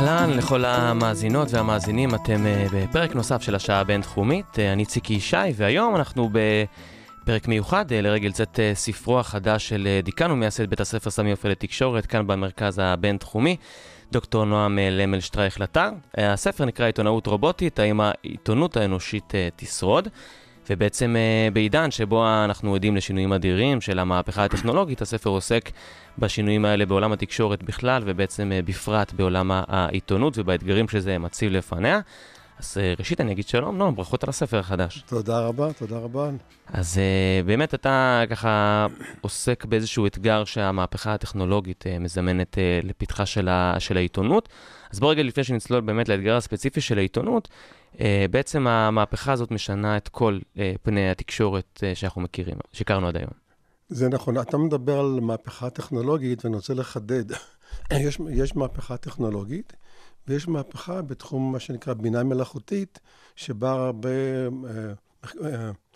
אהלן לכל המאזינות והמאזינים, אתם אה, בפרק נוסף של השעה הבינתחומית. אה, אני ציקי ישי, והיום אנחנו בפרק מיוחד אה, לרגל צאת ספרו החדש של דיקן ומייסד בית הספר סמי עופר לתקשורת, כאן במרכז הבינתחומי, דוקטור נועם למל שטרייך לטר. הספר נקרא עיתונאות רובוטית, האם העיתונות האנושית תשרוד. ובעצם אה, בעידן שבו אנחנו עדים לשינויים אדירים של המהפכה הטכנולוגית, הספר עוסק בשינויים האלה בעולם התקשורת בכלל, ובעצם אה, בפרט בעולם העיתונות ובאתגרים שזה מציב לפניה. אז אה, ראשית אני אגיד שלום, נועם, ברכות על הספר החדש. תודה רבה, תודה רבה. אז באמת אתה ככה עוסק באיזשהו אתגר שהמהפכה הטכנולוגית מזמנת לפתחה של, ה, של העיתונות. אז בוא רגע לפני שנצלול באמת לאתגר הספציפי של העיתונות, בעצם המהפכה הזאת משנה את כל uh, פני התקשורת uh, שאנחנו מכירים, שהכרנו עד היום. זה נכון, אתה מדבר על מהפכה טכנולוגית, ואני רוצה לחדד. יש, יש מהפכה טכנולוגית, ויש מהפכה בתחום מה שנקרא בינה מלאכותית, שבה הרבה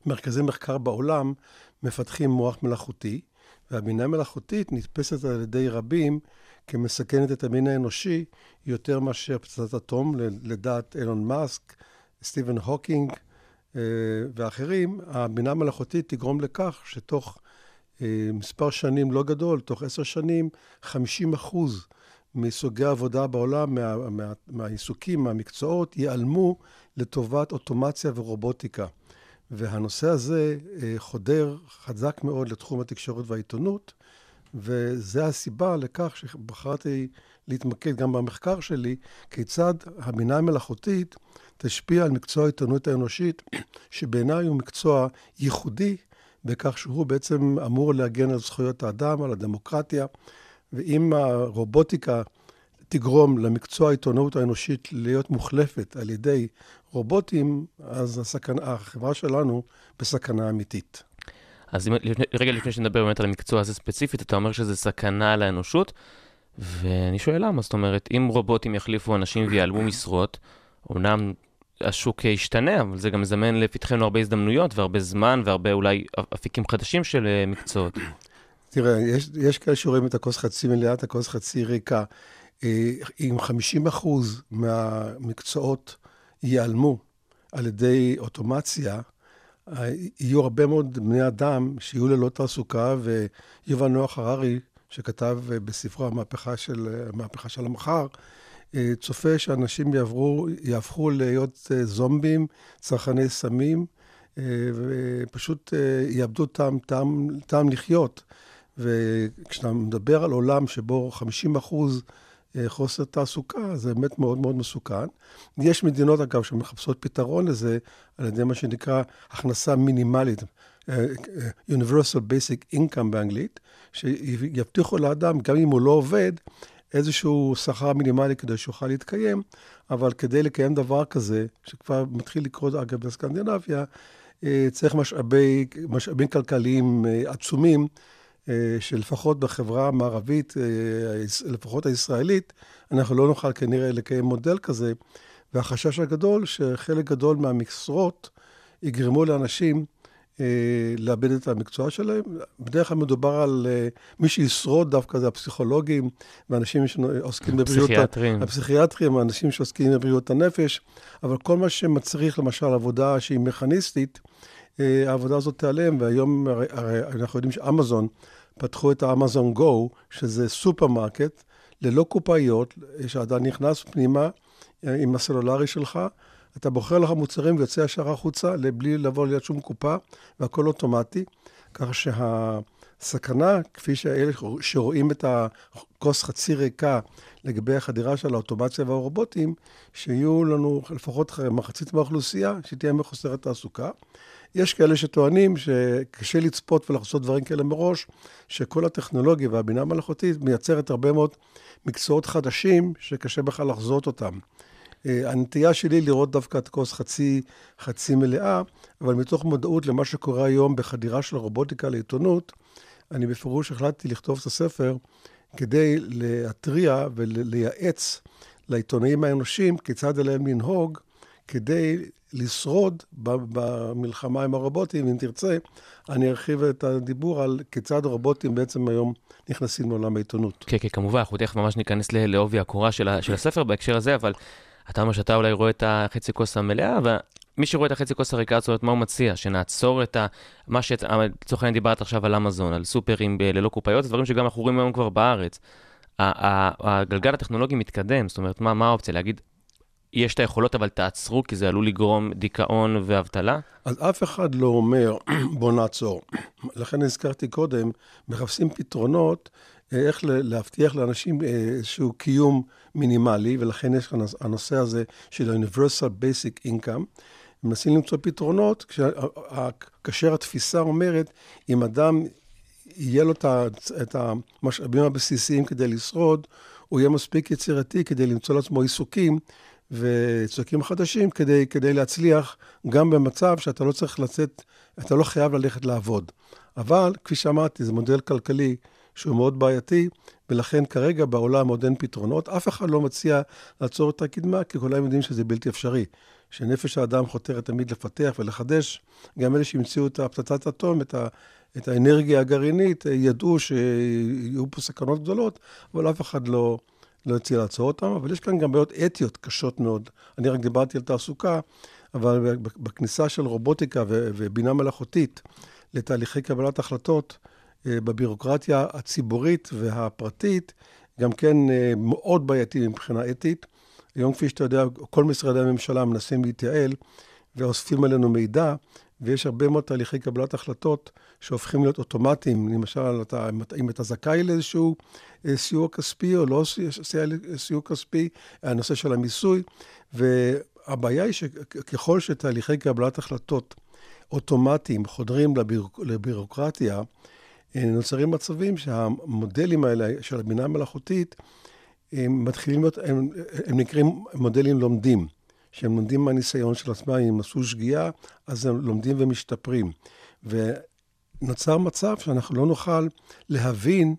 מרכזי מחקר בעולם מפתחים מוח מלאכותי, והבינה מלאכותית נתפסת על ידי רבים כמסכנת את המין האנושי יותר מאשר פצצת אטום, לדעת אילון מאסק, סטיבן הוקינג אה, ואחרים, הבינה המלאכותית תגרום לכך שתוך אה, מספר שנים לא גדול, תוך עשר שנים, 50 אחוז מסוגי העבודה בעולם, מה, מה, מהעיסוקים, מהמקצועות, ייעלמו לטובת אוטומציה ורובוטיקה. והנושא הזה אה, חודר חזק מאוד לתחום התקשורת והעיתונות, וזה הסיבה לכך שבחרתי להתמקד גם במחקר שלי, כיצד הבינה המלאכותית תשפיע על מקצוע העיתונות האנושית, שבעיניי הוא מקצוע ייחודי, בכך שהוא בעצם אמור להגן על זכויות האדם, על הדמוקרטיה, ואם הרובוטיקה תגרום למקצוע העיתונאות האנושית להיות מוחלפת על ידי רובוטים, אז הסכנה, החברה שלנו בסכנה אמיתית. אז רגע לפני שנדבר באמת על המקצוע הזה ספציפית, אתה אומר שזה סכנה לאנושות, ואני שואל למה, זאת אומרת, אם רובוטים יחליפו אנשים ויעלמו משרות, אמנם השוק ישתנה, אבל זה גם מזמן לפתחנו הרבה הזדמנויות והרבה זמן והרבה אולי אפיקים חדשים של אה, מקצועות. תראה, יש, יש כאלה שרואים את הכוס חצי מלאה, את הכוס חצי ריקה. אם 50 אחוז מהמקצועות ייעלמו על ידי אוטומציה, יהיו הרבה מאוד בני אדם שיהיו ללא תעסוקה, ויובל נוח הררי, שכתב בספרו המהפכה של, המהפכה של המחר, צופה שאנשים יעברו, יהפכו להיות זומבים, צרכני סמים, ופשוט יאבדו טעם, טעם, טעם לחיות. וכשאתה מדבר על עולם שבו 50 אחוז חוסר תעסוקה, זה באמת מאוד מאוד מסוכן. יש מדינות, אגב, שמחפשות פתרון לזה על ידי מה שנקרא הכנסה מינימלית, Universal Basic Income באנגלית, שיבטיחו לאדם, גם אם הוא לא עובד, איזשהו שכר מינימלי כדי שיוכל להתקיים, אבל כדי לקיים דבר כזה, שכבר מתחיל לקרות, אגב, בסקנדינביה, צריך משאבי, משאבים כלכליים עצומים. שלפחות בחברה המערבית, לפחות הישראלית, אנחנו לא נוכל כנראה לקיים מודל כזה. והחשש הגדול שחלק גדול מהמשרות יגרמו לאנשים אה, לאבד את המקצוע שלהם. בדרך כלל מדובר על אה, מי שישרוד דווקא זה הפסיכולוגים ואנשים שעוסקים בבריאות... הפסיכיאטרים. הפסיכיאטרים, האנשים שעוסקים בבריאות הנפש, אבל כל מה שמצריך, למשל, עבודה שהיא מכניסטית, העבודה הזאת תיעלם, והיום הרי, הרי אנחנו יודעים שאמזון פתחו את ה Amazon Go, שזה סופרמרקט, ללא קופאיות, שאתה נכנס פנימה עם הסלולרי שלך, אתה בוחר לך מוצרים ויוצא ישר החוצה, בלי לבוא ליד שום קופה, והכל אוטומטי, כך שהסכנה, כפי שאלה שרואים את הכוס חצי ריקה לגבי החדירה של האוטומציה והרובוטים, שיהיו לנו לפחות מחצית מהאוכלוסייה, שתהיה מחוסרת תעסוקה. יש כאלה שטוענים שקשה לצפות ולעשות דברים כאלה מראש, שכל הטכנולוגיה והבינה המלאכותית מייצרת הרבה מאוד מקצועות חדשים שקשה בכלל לחזות אותם. אה, הנטייה שלי לראות דווקא את הכוס חצי, חצי מלאה, אבל מתוך מודעות למה שקורה היום בחדירה של הרובוטיקה לעיתונות, אני בפירוש החלטתי לכתוב את הספר כדי להתריע ולייעץ לעיתונאים האנושיים כיצד עליהם לנהוג כדי לשרוד במלחמה עם הרובוטים. אם תרצה, אני ארחיב את הדיבור על כיצד הרובוטים בעצם היום נכנסים לעולם העיתונות. כן, כן, כמובן, אנחנו תכף ממש ניכנס לעובי הקורה של, של הספר בהקשר הזה, אבל אתה אומר שאתה אולי רואה את החצי כוס המלאה, ומי שרואה את החצי כוס הריקה הזאת, מה הוא מציע? שנעצור את ה... מה ש... לצורך העניין דיברת עכשיו על אמזון, על סופרים ב... ללא קופאיות, דברים שגם אנחנו רואים היום כבר בארץ. הגלגל הטכנולוגי מתקדם, זאת אומרת, מה, מה האופציה? להגיד, יש את היכולות, אבל תעצרו, כי זה עלול לגרום דיכאון ואבטלה? אז אף אחד לא אומר, בוא נעצור. לכן הזכרתי קודם, מחפשים פתרונות אה, איך להבטיח לאנשים אה, איזשהו קיום מינימלי, ולכן יש הנושא הזה של ה-Universal Basic Income. מנסים למצוא פתרונות, כאשר התפיסה אומרת, אם אדם יהיה לו את המשאבים הבסיסיים כדי לשרוד, הוא יהיה מספיק יצירתי כדי למצוא לעצמו עיסוקים וצועקים חדשים כדי, כדי להצליח גם במצב שאתה לא צריך לצאת, אתה לא חייב ללכת לעבוד. אבל, כפי שאמרתי, זה מודל כלכלי שהוא מאוד בעייתי, ולכן כרגע בעולם עוד אין פתרונות. אף אחד לא מציע לעצור את הקדמה, כי כולם יודעים שזה בלתי אפשרי. שנפש האדם חותרת תמיד לפתח ולחדש. גם אלה שהמציאו את הפצצת אטום, את, ה, את האנרגיה הגרעינית, ידעו שיהיו פה סכנות גדולות, אבל אף אחד לא, לא הציע לעצור אותם, אבל יש כאן גם בעיות אתיות קשות מאוד. אני רק דיברתי על תעסוקה, אבל בכניסה של רובוטיקה ובינה מלאכותית לתהליכי קבלת החלטות, אה, בבירוקרטיה הציבורית והפרטית, גם כן אה, מאוד בעייתי מבחינה אתית. היום, כפי שאתה יודע, כל משרדי הממשלה מנסים להתייעל ואוספים עלינו מידע, ויש הרבה מאוד תהליכי קבלת החלטות שהופכים להיות אוטומטיים. למשל, אתה, אם אתה זכאי לאיזשהו אה, סיוע כספי או לא סיוע כספי, הנושא של המיסוי. והבעיה היא שככל שתהליכי קבלת החלטות אוטומטיים חודרים לבירוק, לבירוקרטיה, אה, נוצרים מצבים שהמודלים האלה של הבינה המלאכותית, הם מתחילים להיות, הם, הם נקראים מודלים לומדים. שהם לומדים מהניסיון של עצמם, אם עשו שגיאה, אז הם לומדים ומשתפרים. ונוצר מצב שאנחנו לא נוכל להבין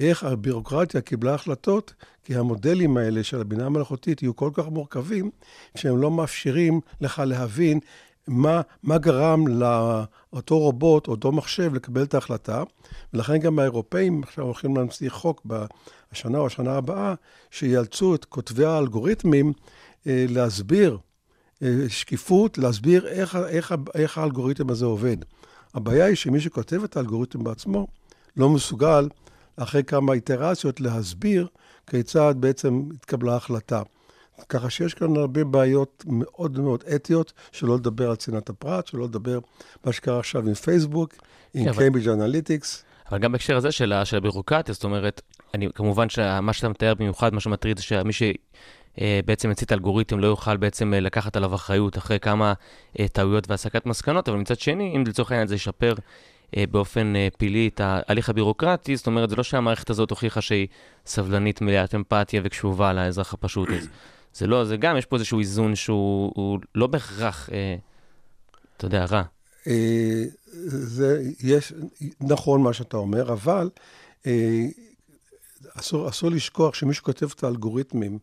איך הבירוקרטיה קיבלה החלטות, כי המודלים האלה של הבינה המלאכותית יהיו כל כך מורכבים, שהם לא מאפשרים לך להבין מה, מה גרם לאותו רובוט, אותו מחשב, לקבל את ההחלטה. ולכן גם האירופאים עכשיו הולכים להמציא חוק בשנה או השנה הבאה, שיאלצו את כותבי האלגוריתמים אה, להסביר, אה, שקיפות, להסביר איך, איך, איך האלגוריתם הזה עובד. הבעיה היא שמי שכותב את האלגוריתם בעצמו לא מסוגל, אחרי כמה איטרציות, להסביר כיצד בעצם התקבלה ההחלטה. ככה שיש כאן הרבה בעיות מאוד מאוד אתיות, שלא לדבר על צנעת הפרט, שלא לדבר מה שקרה עכשיו עם פייסבוק, עם Cambridge כן, Analytics. אבל גם בהקשר הזה של, של הבירוקרטיה, זאת אומרת, אני, כמובן שמה שאתה מתאר במיוחד, מה שמטריד זה שמי שבעצם הצית אלגוריתם לא יוכל בעצם אה, לקחת עליו אחריות אחרי כמה אה, טעויות והסקת מסקנות, אבל מצד שני, אם לצורך העניין זה ישפר אה, באופן פילי את ההליך הבירוקרטי, זאת אומרת, זה לא שהמערכת הזאת הוכיחה שהיא סבלנית, מלאת אמפתיה וקשובה לאזרח הפשוט. זה לא, זה גם, יש פה איזשהו איזון שהוא לא בהכרח, אה, אתה יודע, רע. אה, זה, יש, נכון מה שאתה אומר, אבל אה, אסור, אסור לשכוח שמי שכותב את האלגוריתמים,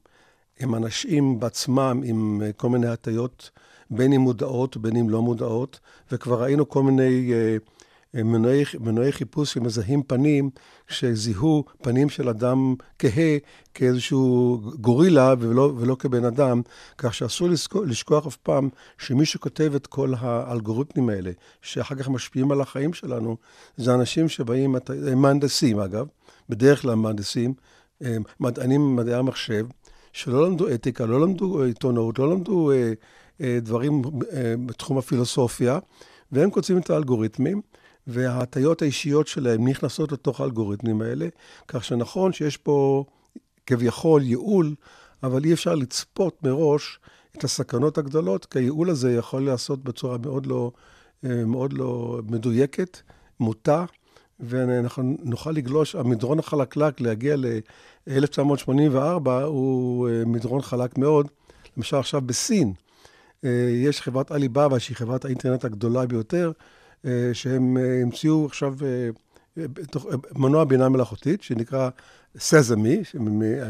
הם אנשים בעצמם עם כל מיני הטיות, בין אם מודעות ובין אם לא מודעות, וכבר ראינו כל מיני אה, מנועי, מנועי חיפוש שמזהים פנים, שזיהו פנים של אדם כהה כאיזשהו גורילה ולא, ולא כבן אדם, כך שאסור לשכוח, לשכוח אף פעם שמי שכותב את כל האלגוריתמים האלה, שאחר כך משפיעים על החיים שלנו, זה אנשים שבאים, הם מהנדסים אגב, בדרך כלל מהנדסים, מדענים במדעי המחשב, שלא למדו אתיקה, לא למדו עיתונות, לא למדו אה, אה, דברים אה, בתחום הפילוסופיה, והם כותבים את האלגוריתמים. וההטיות האישיות שלהם נכנסות לתוך האלגוריתמים האלה, כך שנכון שיש פה כביכול ייעול, אבל אי אפשר לצפות מראש את הסכנות הגדולות, כי הייעול הזה יכול להיעשות בצורה מאוד לא, אה, מאוד לא מדויקת, מוטה, ואנחנו נוכל לגלוש, המדרון החלקלק להגיע ל-1984 הוא אה, מדרון חלק מאוד. למשל עכשיו בסין, אה, יש חברת עליבאבא, שהיא חברת האינטרנט הגדולה ביותר, אה, שהם המציאו עכשיו מנוע בינה מלאכותית, שנקרא סזמי,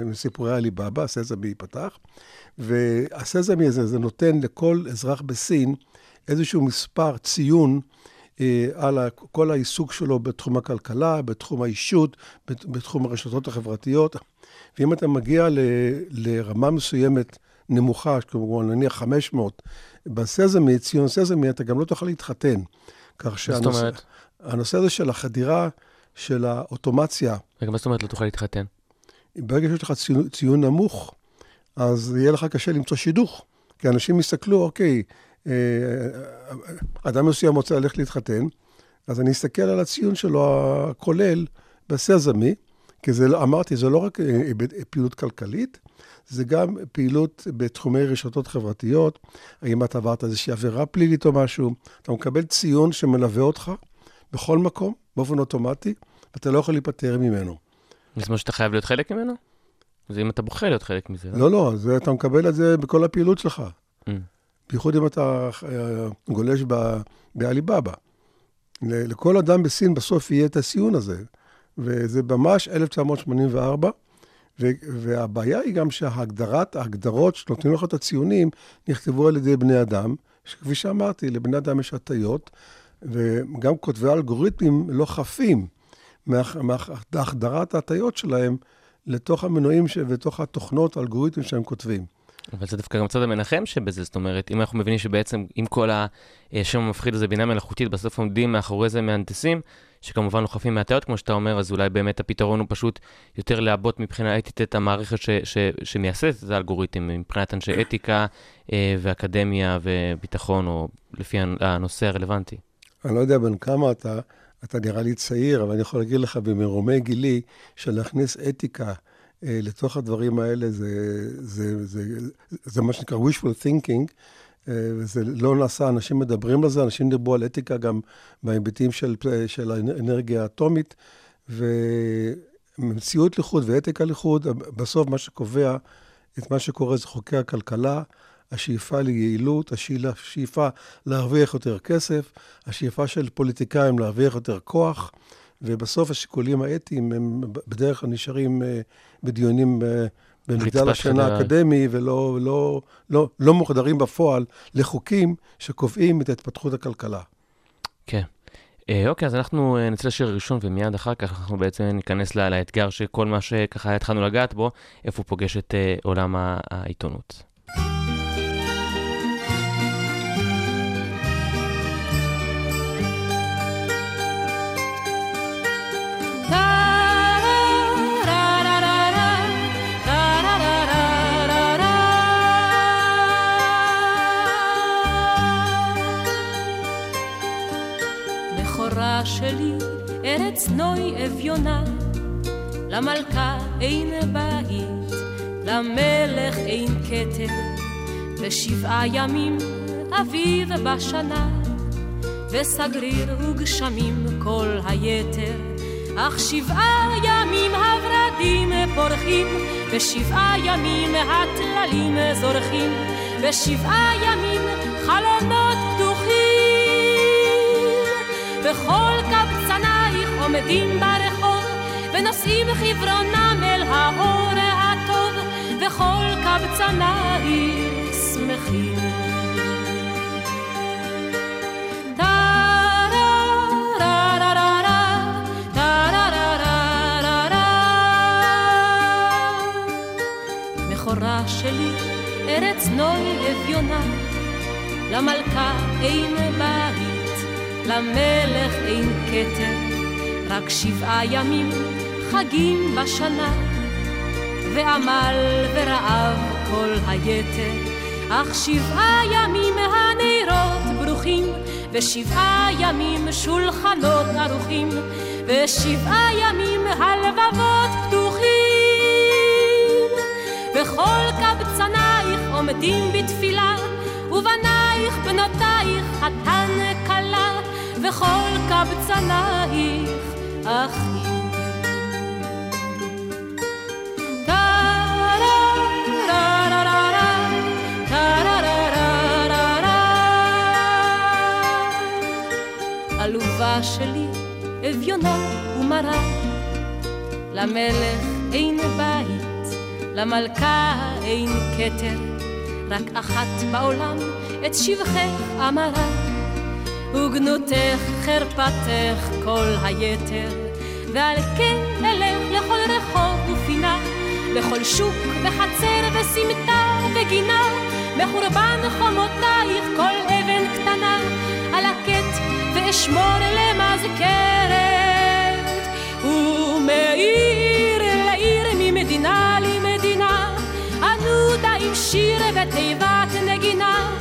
מסיפורי עליבאבא, סזמי ייפתח, והסזמי הזה, זה נותן לכל אזרח בסין איזשהו מספר, ציון, על ה- כל העיסוק שלו בתחום הכלכלה, בתחום האישות, בת- בתחום הרשתות החברתיות. ואם אתה מגיע ל, לרמה מסוימת נמוכה, כמו נניח 500, בסזמי, ציון סזמי, אתה גם לא תוכל להתחתן. כך שהנושא? הנושא הזה של החדירה של האוטומציה, רגע, מה זאת אומרת לא תוכל להתחתן? ברגע שיש לך ציון, ציון נמוך, אז יהיה לך קשה למצוא שידוך. כי אנשים יסתכלו, אוקיי, אה, אדם מסוים רוצה ללכת להתחתן, אז אני אסתכל על הציון שלו הכולל בסזמי, כי זה, לא- אמרתי, זה לא רק אה, היבט- פעילות כלכלית, זה גם פעילות בתחומי רשתות חברתיות. האם אתה עברת איזושהי עבירה פלילית או משהו, אתה מקבל ציון שמלווה אותך בכל מקום, באופן אוטומטי, ואתה לא יכול להיפטר ממנו. זאת אומרת שאתה חייב להיות חלק ממנו? זה אם אתה בוחר להיות חלק מזה. לא, לא, זה, אתה מקבל את זה בכל הפעילות שלך. Mm. בייחוד אם אתה אה, גולש בעליבאבא. לכל אדם בסין בסוף יהיה את הציון הזה, וזה ממש 1984, ו- והבעיה היא גם שההגדרת, ההגדרות שנותנים לך את הציונים, נכתבו על ידי בני אדם, שכפי שאמרתי, לבני אדם יש הטיות, וגם כותבי האלגוריתמים לא חפים מהח- מהחדרת ההטיות שלהם לתוך המנועים ותוך התוכנות, האלגוריתמים שהם כותבים. אבל זה דווקא גם צד המנחם שבזה, זאת אומרת, אם אנחנו מבינים שבעצם עם כל השם המפחיד הזה, בינה מלאכותית, בסוף עומדים מאחורי זה מהנדסים, שכמובן לא חפים מהטעיות, כמו שאתה אומר, אז אולי באמת הפתרון הוא פשוט יותר לעבות מבחינה אתית את המערכת שמייסדת את האלגוריתם, מבחינת אנשי אתיקה אה, ואקדמיה וביטחון, או לפי הנושא הרלוונטי. אני לא יודע בין כמה אתה, אתה נראה לי צעיר, אבל אני יכול להגיד לך במרומי גילי, שלהכניס אתיקה לתוך הדברים האלה, זה, זה, זה, זה, זה מה שנקרא wishful thinking, אה, וזה לא נעשה, אנשים מדברים על זה, אנשים דיברו על אתיקה גם בהיבטים של, של האנרגיה האטומית, ומציאות לחוד ואתיקה לחוד, בסוף מה שקובע את מה שקורה זה חוקי הכלכלה, השאיפה ליעילות, השאיפה להרוויח יותר כסף, השאיפה של פוליטיקאים להרוויח יותר כוח, ובסוף השיקולים האתיים הם בדרך כלל נשארים אה, בדיונים אה, במגדל השנה האקדמי, ולא לא, לא, לא מוחדרים בפועל לחוקים שקובעים את התפתחות הכלכלה. כן. אה, אוקיי, אז אנחנו נצא לשיר ראשון, ומיד אחר כך אנחנו בעצם ניכנס לה, לאתגר שכל מה שככה התחלנו לגעת בו, איפה הוא פוגש את עולם העיתונות. שלי, ארץ נוי אביונה, למלכה אין בית, למלך אין כתר, ושבעה ימים אביב בשנה, וסגריר וגשמים כל היתר, אך שבעה ימים הורדים פורחים, ושבעה ימים הטללים זורחים, ושבעה ימים חלונות פתוחים. וכל קבצנייך עומדים ברחוב, ונושאים חברונם אל האור הטוב, וכל קבצנייך שמחים. בכורה שלי, ארץ נוי אביונה, למלכה אין בית. למלך אין כתר, רק שבעה ימים חגים בשנה, ועמל ורעב כל היתר, אך שבעה ימים הנרות ברוכים, ושבעה ימים שולחנות ערוכים, ושבעה ימים הלבבות פתוחים. וכל קבצנייך עומדים בתפילה, ובנייך בנותייך חתן כלה, וכל קבצנייך אחים. שלי, אביונה ומרה. למלך אין בית, למלכה אין כתר, רק אחת בעולם את שבחך אמרה. וגנותך חרפתך כל היתר, ועל כן אלך לכל רחוב ופינה, לכל שוק וחצר וסמטה וגינה, מחורבן חומותייך כל אבן קטנה, על הקט ואשמור למזכרת. ומעיר לעיר ממדינה למדינה, ענודה עם שיר ותיבת נגינה,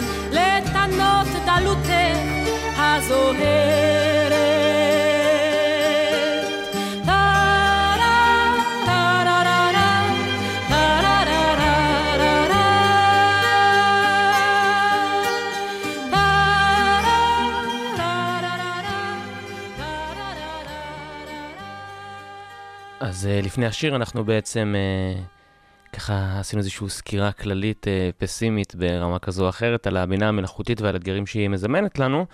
אז אה, לפני השיר אנחנו בעצם אה, ככה עשינו איזושהי סקירה כללית אה, פסימית ברמה כזו או אחרת על הבינה המלאכותית ועל אתגרים שהיא מזמנת לנו.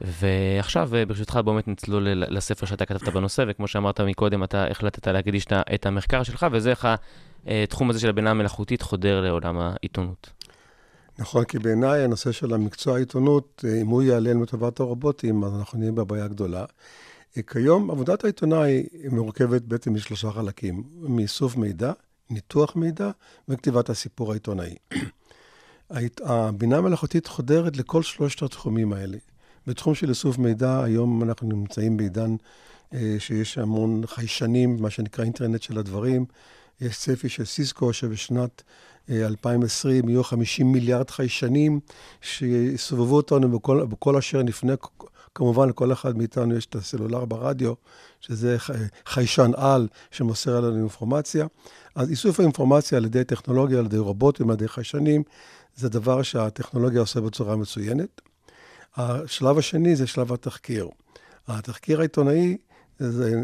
ועכשיו אה, ברשותך באמת נצלול לספר שאתה כתבת בנושא, וכמו שאמרת מקודם, אתה החלטת להקדיש את המחקר שלך, וזה איך התחום הזה של הבינה המלאכותית חודר לעולם העיתונות. נכון, כי בעיניי הנושא של המקצוע העיתונות, אה, אם הוא ייעלם לטובת הרובוטים, אז אנחנו נהיה בבעיה גדולה. אה, כיום עבודת העיתונאי מורכבת בעצם משלושה חלקים, מאיסוף מידע, ניתוח מידע וכתיבת הסיפור העיתונאי. הבינה המלאכותית חודרת לכל שלושת התחומים האלה. בתחום של איסוף מידע, היום אנחנו נמצאים בעידן אה, שיש המון חיישנים, מה שנקרא אינטרנט של הדברים. יש צפי של סיסקו שבשנת אה, 2020 יהיו 50 מיליארד חיישנים שיסובבו אותנו בכל, בכל אשר נפנה. כמובן, לכל אחד מאיתנו יש את הסלולר ברדיו, שזה ח- חיישן על שמוסר עלינו אינפורמציה. אז איסוף האינפורמציה על ידי טכנולוגיה, על ידי רובוטים, על ידי חיישנים, זה דבר שהטכנולוגיה עושה בצורה מצוינת. השלב השני זה שלב התחקיר. התחקיר העיתונאי זה,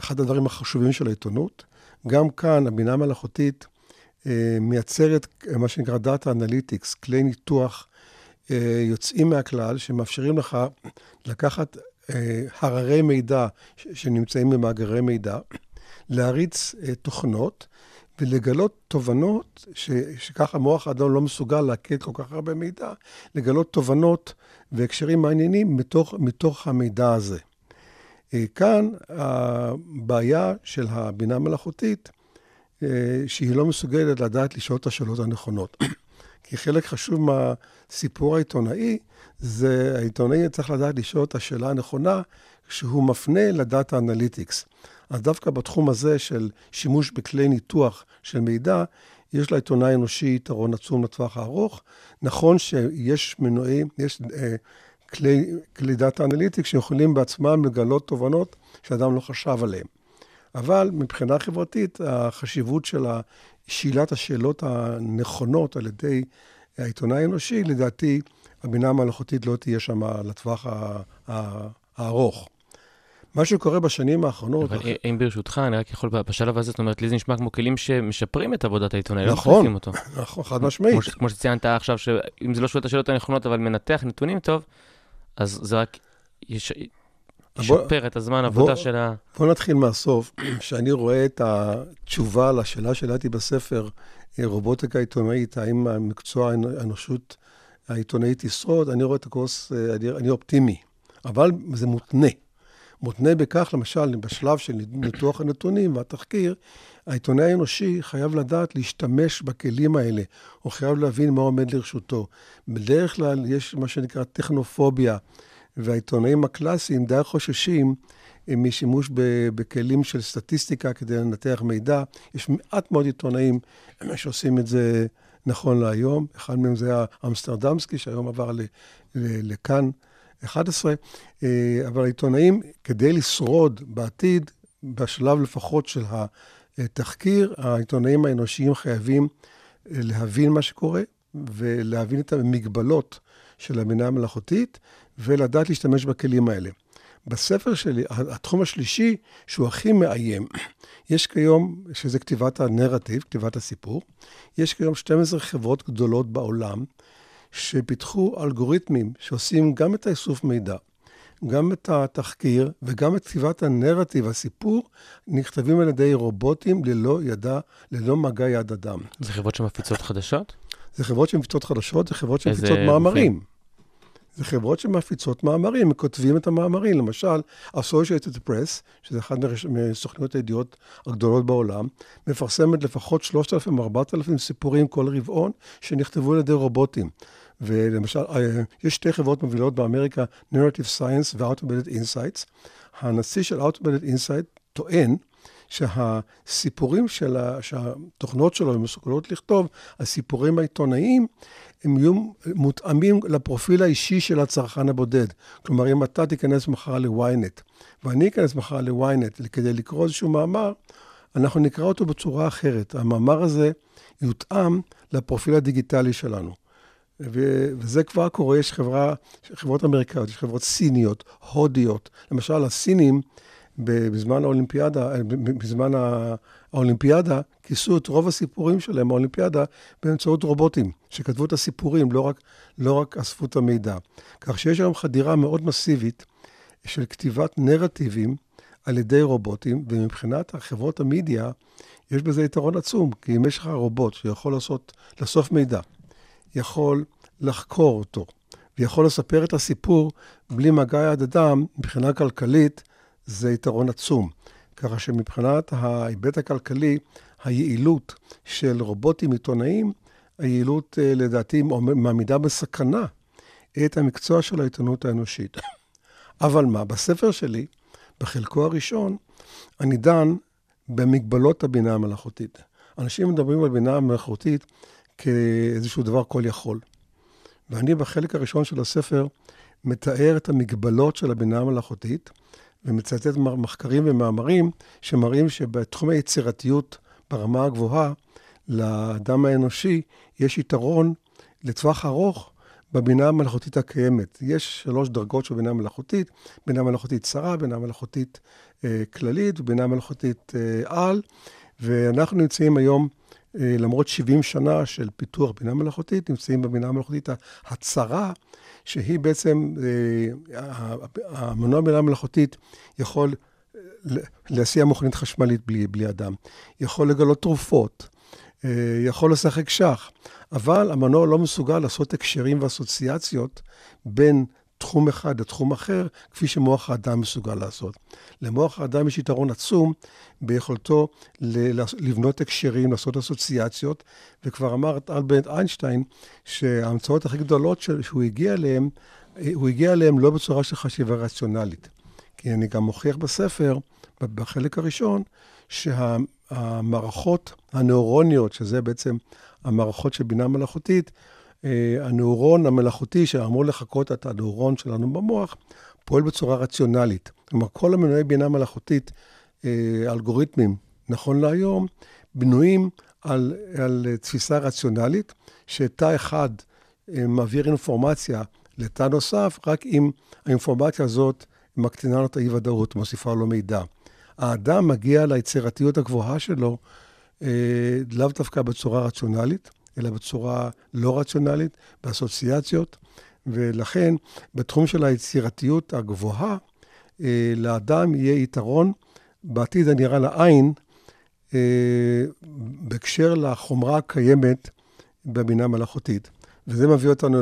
אחד הדברים החשובים של העיתונות. גם כאן הבינה המלאכותית אה, מייצרת מה שנקרא Data Analytics, כלי ניתוח אה, יוצאים מהכלל, שמאפשרים לך לקחת אה, הררי מידע שנמצאים במאגרי מידע, להריץ אה, תוכנות ולגלות תובנות, ש, שככה מוח האדם לא מסוגל להקד כל כך הרבה מידע, לגלות תובנות והקשרים מעניינים מתוך, מתוך המידע הזה. אה, כאן הבעיה של הבינה המלאכותית, אה, שהיא לא מסוגלת לדעת לשאול את השאלות הנכונות. כי חלק חשוב מהסיפור העיתונאי, זה העיתונאי צריך לדעת לשאול את השאלה הנכונה כשהוא מפנה ל data analytics. אז דווקא בתחום הזה של שימוש בכלי ניתוח של מידע, יש לעיתונאי האנושי יתרון עצום לטווח הארוך. נכון שיש מנועים, יש אה, כלי, כלי data analytics שיכולים בעצמם לגלות תובנות שאדם לא חשב עליהן. אבל מבחינה חברתית, החשיבות של שאלת השאלות הנכונות על ידי העיתונאי האנושי, לדעתי, הבינה המלאכותית לא תהיה שם לטווח הארוך. מה שקורה בשנים האחרונות... אבל אם ברשותך, אני רק יכול בשלב הזה, זאת אומרת, לי זה נשמע כמו כלים שמשפרים את עבודת העיתונאי, לא נכון. מחליפים אותו. נכון, חד משמעית. כמו, כמו שציינת עכשיו, שאם זה לא שואל את השאלות הנכונות, אבל מנתח נתונים טוב, אז זה רק יש... בוא- ישפר את הזמן בוא- עבודה של ה... בואו נתחיל מהסוף. כשאני רואה את התשובה לשאלה שהעליתי בספר, אה, רובוטיקה עיתונאית, האם המקצוע האנ- האנושות העיתונאית ישרוד, אני רואה את הכוס, אה, אני, אני אופטימי. אבל זה מותנה. מותנה בכך, למשל, בשלב של ניתוח הנתונים והתחקיר, העיתונאי האנושי חייב לדעת להשתמש בכלים האלה. הוא חייב להבין מה עומד לרשותו. בדרך כלל יש מה שנקרא טכנופוביה, והעיתונאים הקלאסיים די חוששים אה, משימוש בכלים של סטטיסטיקה כדי לנתח מידע. יש מעט מאוד עיתונאים שעושים את זה נכון להיום. אחד מהם זה האמסטרדמסקי, שהיום עבר לכאן 11. אה, אבל העיתונאים, כדי לשרוד בעתיד, בשלב לפחות של התחקיר, העיתונאים האנושיים חייבים אה, להבין מה שקורה ולהבין את המגבלות של הבינה המלאכותית ולדעת להשתמש בכלים האלה. בספר שלי, התחום השלישי, שהוא הכי מאיים, יש כיום, שזה כתיבת הנרטיב, כתיבת הסיפור, יש כיום 12 חברות גדולות בעולם שפיתחו אלגוריתמים שעושים גם את האיסוף מידע, גם את התחקיר וגם את כתיבת הנרטיב, הסיפור, נכתבים על ידי רובוטים ללא ידע, ללא מגע יד אדם. זה חברות שמפיצות חדשות? זה חברות שמפיצות חדשות, זה חברות שמפיצות מאמרים. גופים? זה חברות שמפיצות מאמרים, הם כותבים את המאמרים. למשל, Associated Press, שזה אחת מסוכניות הידיעות הגדולות בעולם, מפרסמת לפחות 3,000-4,000 סיפורים כל רבעון שנכתבו על ידי רובוטים. ולמשל, אה, יש שתי חברות מובילות באמריקה, Narrative Science ו-Automated Insights. הנשיא של Automated Insight טוען שהסיפורים של ה... שהתוכנות שלו הן מסוגלות לכתוב, הסיפורים העיתונאיים, הם יהיו מותאמים לפרופיל האישי של הצרכן הבודד. כלומר, אם אתה תיכנס מחר ל-ynet, ואני אכנס מחר ל-ynet כדי לקרוא איזשהו מאמר, אנחנו נקרא אותו בצורה אחרת. המאמר הזה יותאם לפרופיל הדיגיטלי שלנו. ו- וזה כבר קורה, יש חברה, חברות אמריקאיות, יש חברות סיניות, הודיות. למשל, הסינים, בזמן האולימפיאדה, אה, בזמן האולימפיאדה, כיסו את רוב הסיפורים שלהם באולימפיאדה באמצעות רובוטים, שכתבו את הסיפורים, לא רק, לא רק אספו את המידע. כך שיש היום חדירה מאוד מסיבית של כתיבת נרטיבים על ידי רובוטים, ומבחינת חברות המדיה, יש בזה יתרון עצום, כי אם יש לך רובוט שיכול לעשות, לאסוף מידע, יכול לחקור אותו, ויכול לספר את הסיפור בלי מגע יד אדם, מבחינה כלכלית, זה יתרון עצום. ככה שמבחינת ההיבט הכלכלי, היעילות של רובוטים עיתונאיים, היעילות אה, לדעתי מעמידה בסכנה את המקצוע של העיתונות האנושית. אבל מה, בספר שלי, בחלקו הראשון, אני דן במגבלות הבינה המלאכותית. אנשים מדברים על בינה מלאכותית כאיזשהו דבר כל יכול. ואני בחלק הראשון של הספר מתאר את המגבלות של הבינה המלאכותית, ומצטט מחקרים ומאמרים שמראים שבתחום היצירתיות ברמה הגבוהה, לאדם האנושי יש יתרון לטווח ארוך בבינה המלאכותית הקיימת. יש שלוש דרגות של בינה מלאכותית, בינה מלאכותית צרה, בינה מלאכותית אה, כללית ובינה מלאכותית אה, על, ואנחנו נמצאים היום, למרות 70 שנה של פיתוח בינה מלאכותית, נמצאים בבינה המלאכותית הצרה, שהיא בעצם, אה, המנוע בינה מלאכותית יכול ל- להסיע מכונית חשמלית בלי, בלי אדם, יכול לגלות תרופות, אה, יכול לשחק שח, אבל המנוע לא מסוגל לעשות הקשרים ואסוציאציות בין תחום אחד לתחום אחר, כפי שמוח האדם מסוגל לעשות. למוח האדם יש יתרון עצום ביכולתו לבנות הקשרים, לעשות אסוציאציות, וכבר אמר אלברט איינשטיין שההמצאות הכי גדולות שהוא הגיע אליהן, הוא הגיע אליהן לא בצורה של חשיבה רציונלית. כי אני גם מוכיח בספר, בחלק הראשון, שהמערכות הנוירוניות, שזה בעצם המערכות של בינה מלאכותית, הנוירון המלאכותי שאמור לחקות את הנוירון שלנו במוח, פועל בצורה רציונלית. כלומר, כל המנועי בינה מלאכותית, אה, אלגוריתמים, נכון להיום, בנויים על, על תפיסה רציונלית, שתא אחד אה, מעביר אינפורמציה לתא נוסף, רק אם האינפורמציה הזאת מקטינה לו את האי-ודאות, מוסיפה לו מידע. האדם מגיע ליצירתיות הגבוהה שלו אה, לאו דווקא בצורה רציונלית, אלא בצורה לא רציונלית, באסוציאציות, ולכן בתחום של היצירתיות הגבוהה, אה, לאדם יהיה יתרון בעתיד הנראה לעין, אה, בהקשר לחומרה הקיימת בבינה מלאכותית. וזה מביא אותנו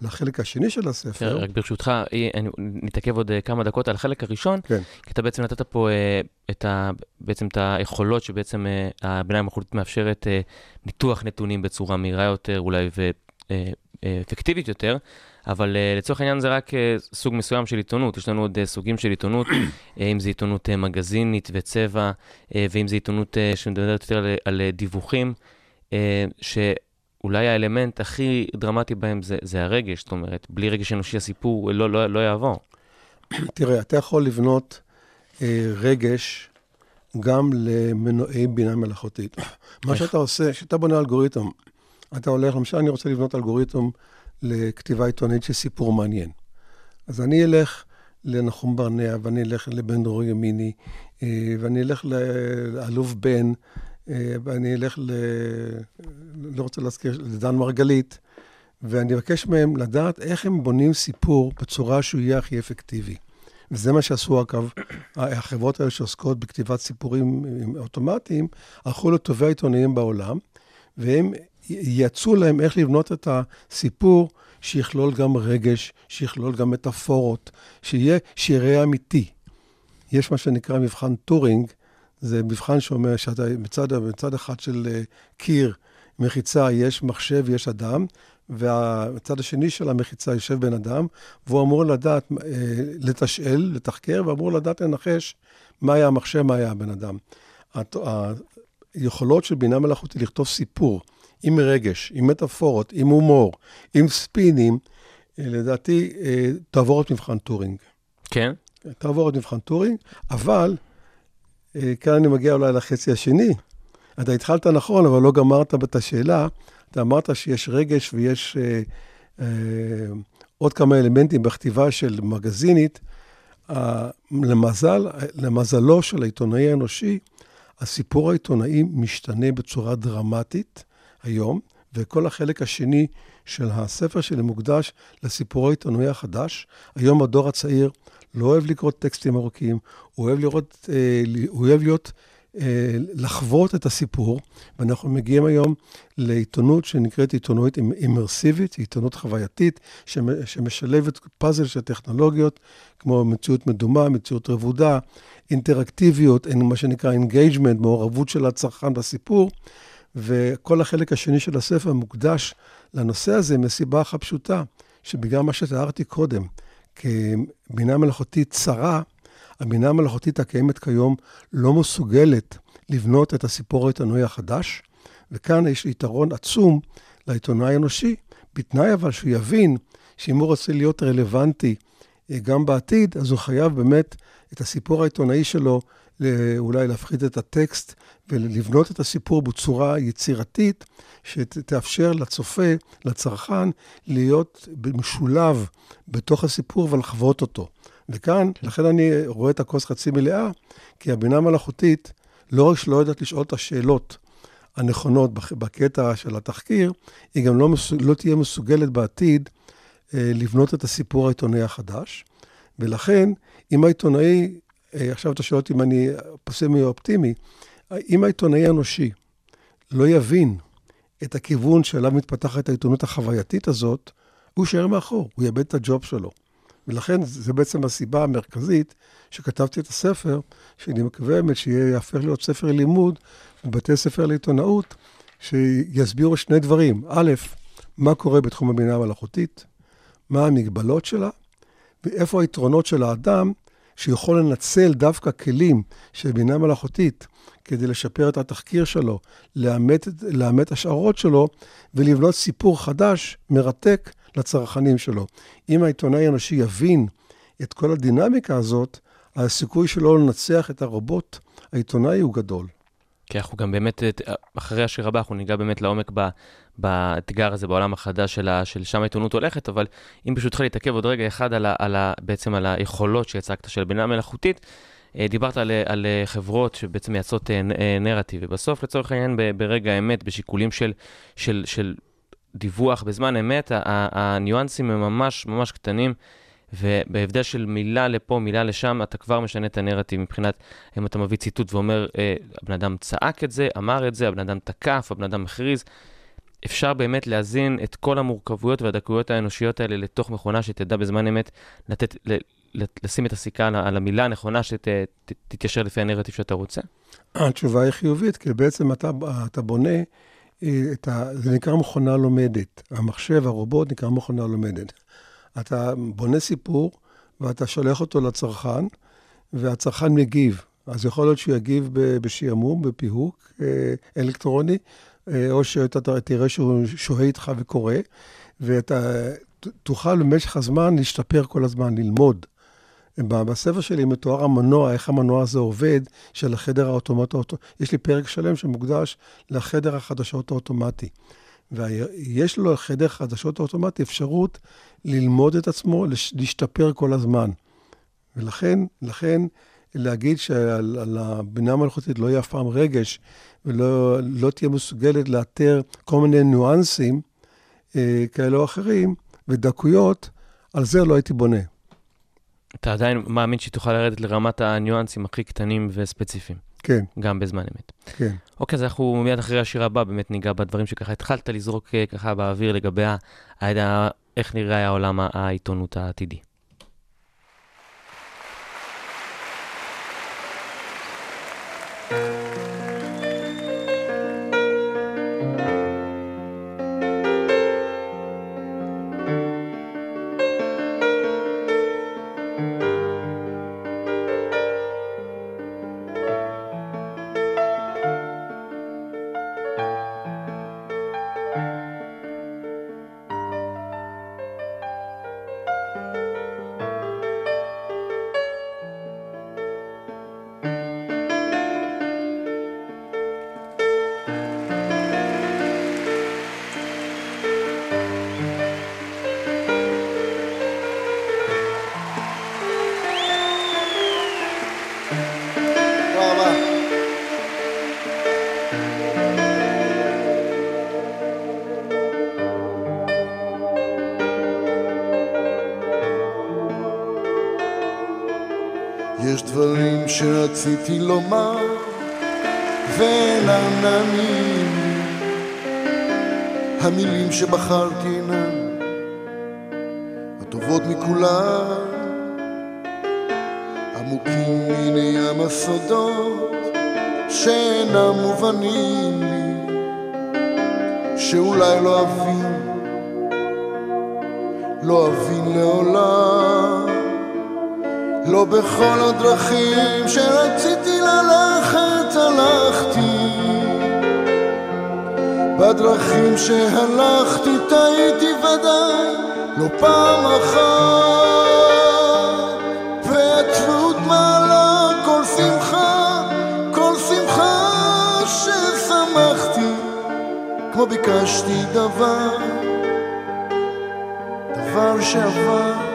לחלק השני של הספר. רק ברשותך, אה, אני- נתעכב עוד אה, כמה דקות על החלק הראשון, כן. כי אתה בעצם נתת פה אה, את ה, בעצם את היכולות שבעצם הבינה המלאכותית מאפשרת ניתוח נתונים בצורה מהירה יותר אולי ואפקטיבית יותר, אבל לצורך העניין זה רק סוג מסוים של עיתונות. יש לנו עוד סוגים של עיתונות, אם זה עיתונות מגזינית וצבע, ואם זה עיתונות שמדברת יותר על, על דיווחים, אה, שאולי האלמנט הכי דרמטי בהם זה, זה הרגש, זאת אומרת, בלי רגש אנושי הסיפור לא, לא, לא יעבור. תראה, אתה יכול לבנות אה, רגש גם למנועי בינה מלאכותית. מה? שאתה עושה, כשאתה בונה אלגוריתם, אתה הולך, למשל, אני רוצה לבנות אלגוריתם לכתיבה עיתונאית של סיפור מעניין. אז אני אלך לנחום ברנע, ואני אלך לבן דרור ימיני, אה, ואני אלך לאלוף בן, אה, ואני אלך ל... לא רוצה להזכיר, לדן מרגלית, ואני מבקש מהם לדעת איך הם בונים סיפור בצורה שהוא יהיה הכי אפקטיבי. וזה מה שעשו, אגב, החברות האלה שעוסקות בכתיבת סיפורים אוטומטיים, הלכו לטובי העיתונאים בעולם, והם ייעצו להם איך לבנות את הסיפור שיכלול גם רגש, שיכלול גם מטאפורות, שיהיה, שיראה אמיתי. יש מה שנקרא מבחן טורינג, זה מבחן שאומר שאתה מצד, מצד אחד של אה, קיר, מחיצה, יש מחשב, יש אדם, והצד השני של המחיצה יושב בן אדם, והוא אמור לדעת, אה, לתשאל, לתחקר, ואמור לדעת לנחש מה היה המחשב, מה היה הבן אדם. היכולות של בינה מלאכותית לכתוב סיפור עם רגש, עם מטאפורות, עם הומור, עם ספינים, אה, לדעתי תעבור את מבחן טורינג. כן? תעבור את מבחן טורינג, אבל כאן אני מגיע אולי לחצי השני. אתה התחלת נכון, אבל לא גמרת את השאלה. אתה אמרת שיש רגש ויש אה, אה, עוד כמה אלמנטים בכתיבה של מגזינית. אה, למזל, למזלו של העיתונאי האנושי, הסיפור העיתונאי משתנה בצורה דרמטית היום, וכל החלק השני של הספר שלי מוקדש לסיפור העיתונאי החדש. היום הדור הצעיר לא אוהב לקרוא טקסטים ארוכים, הוא אוהב, לראות, אה, הוא אוהב להיות אה, לחוות את הסיפור, ואנחנו מגיעים היום לעיתונות שנקראת עיתונות אימרסיבית, עיתונות חווייתית, שמשלבת פאזל של טכנולוגיות, כמו מציאות מדומה, מציאות רבודה, אינטראקטיביות, מה שנקרא engagement, מעורבות של הצרכן בסיפור, וכל החלק השני של הספר מוקדש לנושא הזה מסיבה אחת פשוטה, שבגלל מה שתיארתי קודם, כבינה מלאכותית צרה, הבינה המלאכותית הקיימת כיום לא מסוגלת לבנות את הסיפור העיתונאי החדש, וכאן יש יתרון עצום לעיתונאי האנושי, בתנאי אבל שהוא יבין שאם הוא רוצה להיות רלוונטי אה, גם בעתיד, אז הוא חייב באמת את הסיפור העיתונאי שלו, אולי להפחית את הטקסט ולבנות את הסיפור בצורה יצירתית, שתאפשר לצופה, לצרכן, להיות משולב בתוך הסיפור ולחוות אותו. וכאן, כן. לכן אני רואה את הכוס חצי מלאה, כי הבינה המלאכותית לא רק שלא יודעת לשאול את השאלות הנכונות בקטע של התחקיר, היא גם לא, מסוג, לא תהיה מסוגלת בעתיד אה, לבנות את הסיפור העיתונאי החדש. ולכן, אם העיתונאי, אה, עכשיו אתה שואל אותי אם אני פסימי או אופטימי, אם העיתונאי האנושי לא יבין את הכיוון שאליו מתפתחת העיתונות החווייתית הזאת, הוא יישאר מאחור, הוא יאבד את הג'וב שלו. ולכן זו בעצם הסיבה המרכזית שכתבתי את הספר, שאני מקווה באמת שיהפך להיות ספר לימוד בבתי ספר לעיתונאות, שיסבירו שני דברים. א', מה קורה בתחום הבינה המלאכותית, מה המגבלות שלה, ואיפה היתרונות של האדם שיכול לנצל דווקא כלים של בינה מלאכותית כדי לשפר את התחקיר שלו, לאמת, השערות שלו ולבנות סיפור חדש, מרתק, לצרכנים שלו. אם העיתונאי האנושי יבין את כל הדינמיקה הזאת, הסיכוי שלו לנצח את הרובוט העיתונאי הוא גדול. כי אנחנו גם באמת, אחרי השיר הבא, אנחנו ניגע באמת לעומק ב, באתגר הזה, בעולם החדש של, ה, של שם העיתונות הולכת, אבל אם ברשותך להתעכב עוד רגע אחד על, ה, על ה, בעצם על היכולות שהצגת של בינה מלאכותית, אה, דיברת על, על חברות שבעצם מייצרות אה, אה, נרטיב, ובסוף, לצורך העניין, ברגע האמת, בשיקולים של, של, של דיווח בזמן אמת, הניואנסים הם ממש ממש קטנים, ובהבדל של מילה לפה, מילה לשם, אתה כבר משנה את הנרטיב מבחינת אם אתה מביא ציטוט ואומר, אה, הבן אדם צעק את זה, אמר את זה, הבן אדם תקף, הבן אדם הכריז. אפשר באמת להזין את כל המורכבויות והדקויות האנושיות האלה לתוך מכונה שתדע בזמן אמת לתת, לשים את הסיכה על המילה הנכונה שתתיישר לפי הנרטיב שאתה רוצה? התשובה היא חיובית, כי בעצם אתה, אתה בונה את ה... זה נקרא מכונה לומדת. המחשב, הרובוט, נקרא מכונה לומדת. אתה בונה סיפור ואתה שולח אותו לצרכן, והצרכן מגיב. אז יכול להיות שהוא יגיב בשעמום, בפיהוק אה, אלקטרוני, אה, או שאתה תראה שהוא שוהה איתך וקורא, ואתה תוכל במשך הזמן להשתפר כל הזמן, ללמוד. בספר שלי מתואר המנוע, איך המנוע הזה עובד, של החדר האוטומטי. יש לי פרק שלם שמוקדש לחדר החדשות האוטומטי. ויש לו חדר חדשות האוטומטי אפשרות ללמוד את עצמו, להשתפר כל הזמן. ולכן, לכן, להגיד שעל הבינה המלאכותית לא יהיה אף פעם רגש ולא לא תהיה מסוגלת לאתר כל מיני ניואנסים, אה, כאלה או אחרים, ודקויות, על זה לא הייתי בונה. אתה עדיין מאמין שתוכל לרדת לרמת הניואנסים הכי קטנים וספציפיים, כן, גם בזמן אמת. כן. אוקיי, אז אנחנו מיד אחרי השיר הבא באמת ניגע בדברים שככה התחלת לזרוק אה, ככה באוויר לגבי ה- איך נראה העולם העיתונות העתידי. שרציתי לומר ואינם נעמים המילים שבחרתי אינן הטובות מכולן. עמוקים מן ים הסודות שאינם מובנים לי שאולי לא אבין לא אבין לעולם לא בכל הדרכים שרציתי ללכת הלכתי. בדרכים שהלכתי טעיתי ודאי לא פעם אחת. והתלות מעלה כל שמחה כל שמחה ששמחתי. כמו ביקשתי דבר דבר שעבר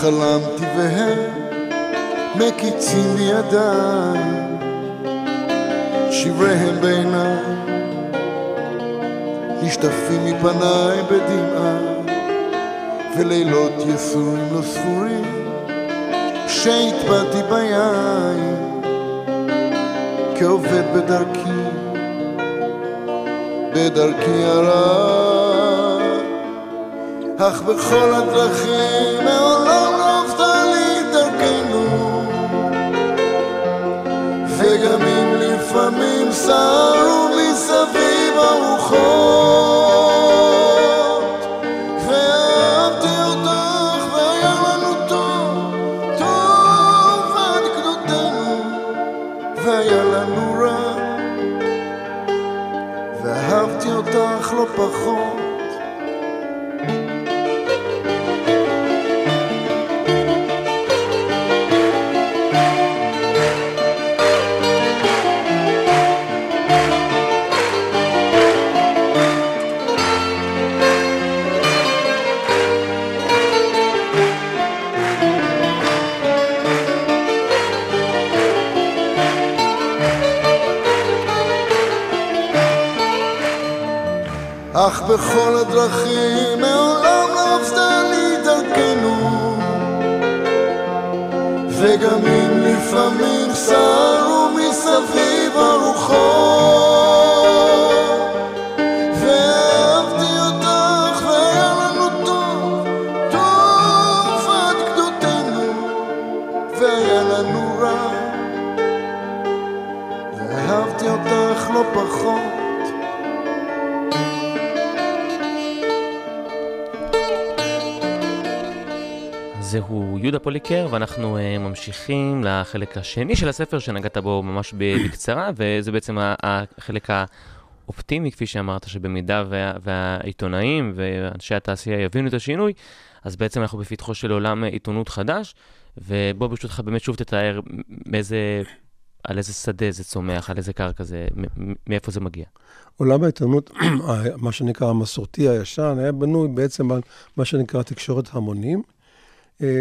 שחלמתי והם מקיצים בידיי שבריהם בעיניי נשטפים מפניי בדמעה ולילות יסורים לא ספורים שהטבעתי ביין. כעובד בדרכי בדרכי הרע אך בכל הדרכים מעולם מסביב הרוחות בכל הדרכים מעולם לא עבדה לי דרכנו וגם אם לפעמים סערו מסביב הרוחות יהודה פוליקר, ואנחנו uh, ממשיכים לחלק השני של הספר שנגעת בו ממש בקצרה, וזה בעצם החלק האופטימי, כפי שאמרת, שבמידה וה- והעיתונאים ואנשי התעשייה יבינו את השינוי, אז בעצם אנחנו בפתחו של עולם עיתונות חדש, ובוא ברשותך באמת שוב תתאר מאיזה על איזה שדה זה צומח, על איזה קרקע זה, מאיפה זה מגיע? עולם העיתונות, מה שנקרא המסורתי הישן, היה בנוי בעצם על מה שנקרא תקשורת המונים, אה,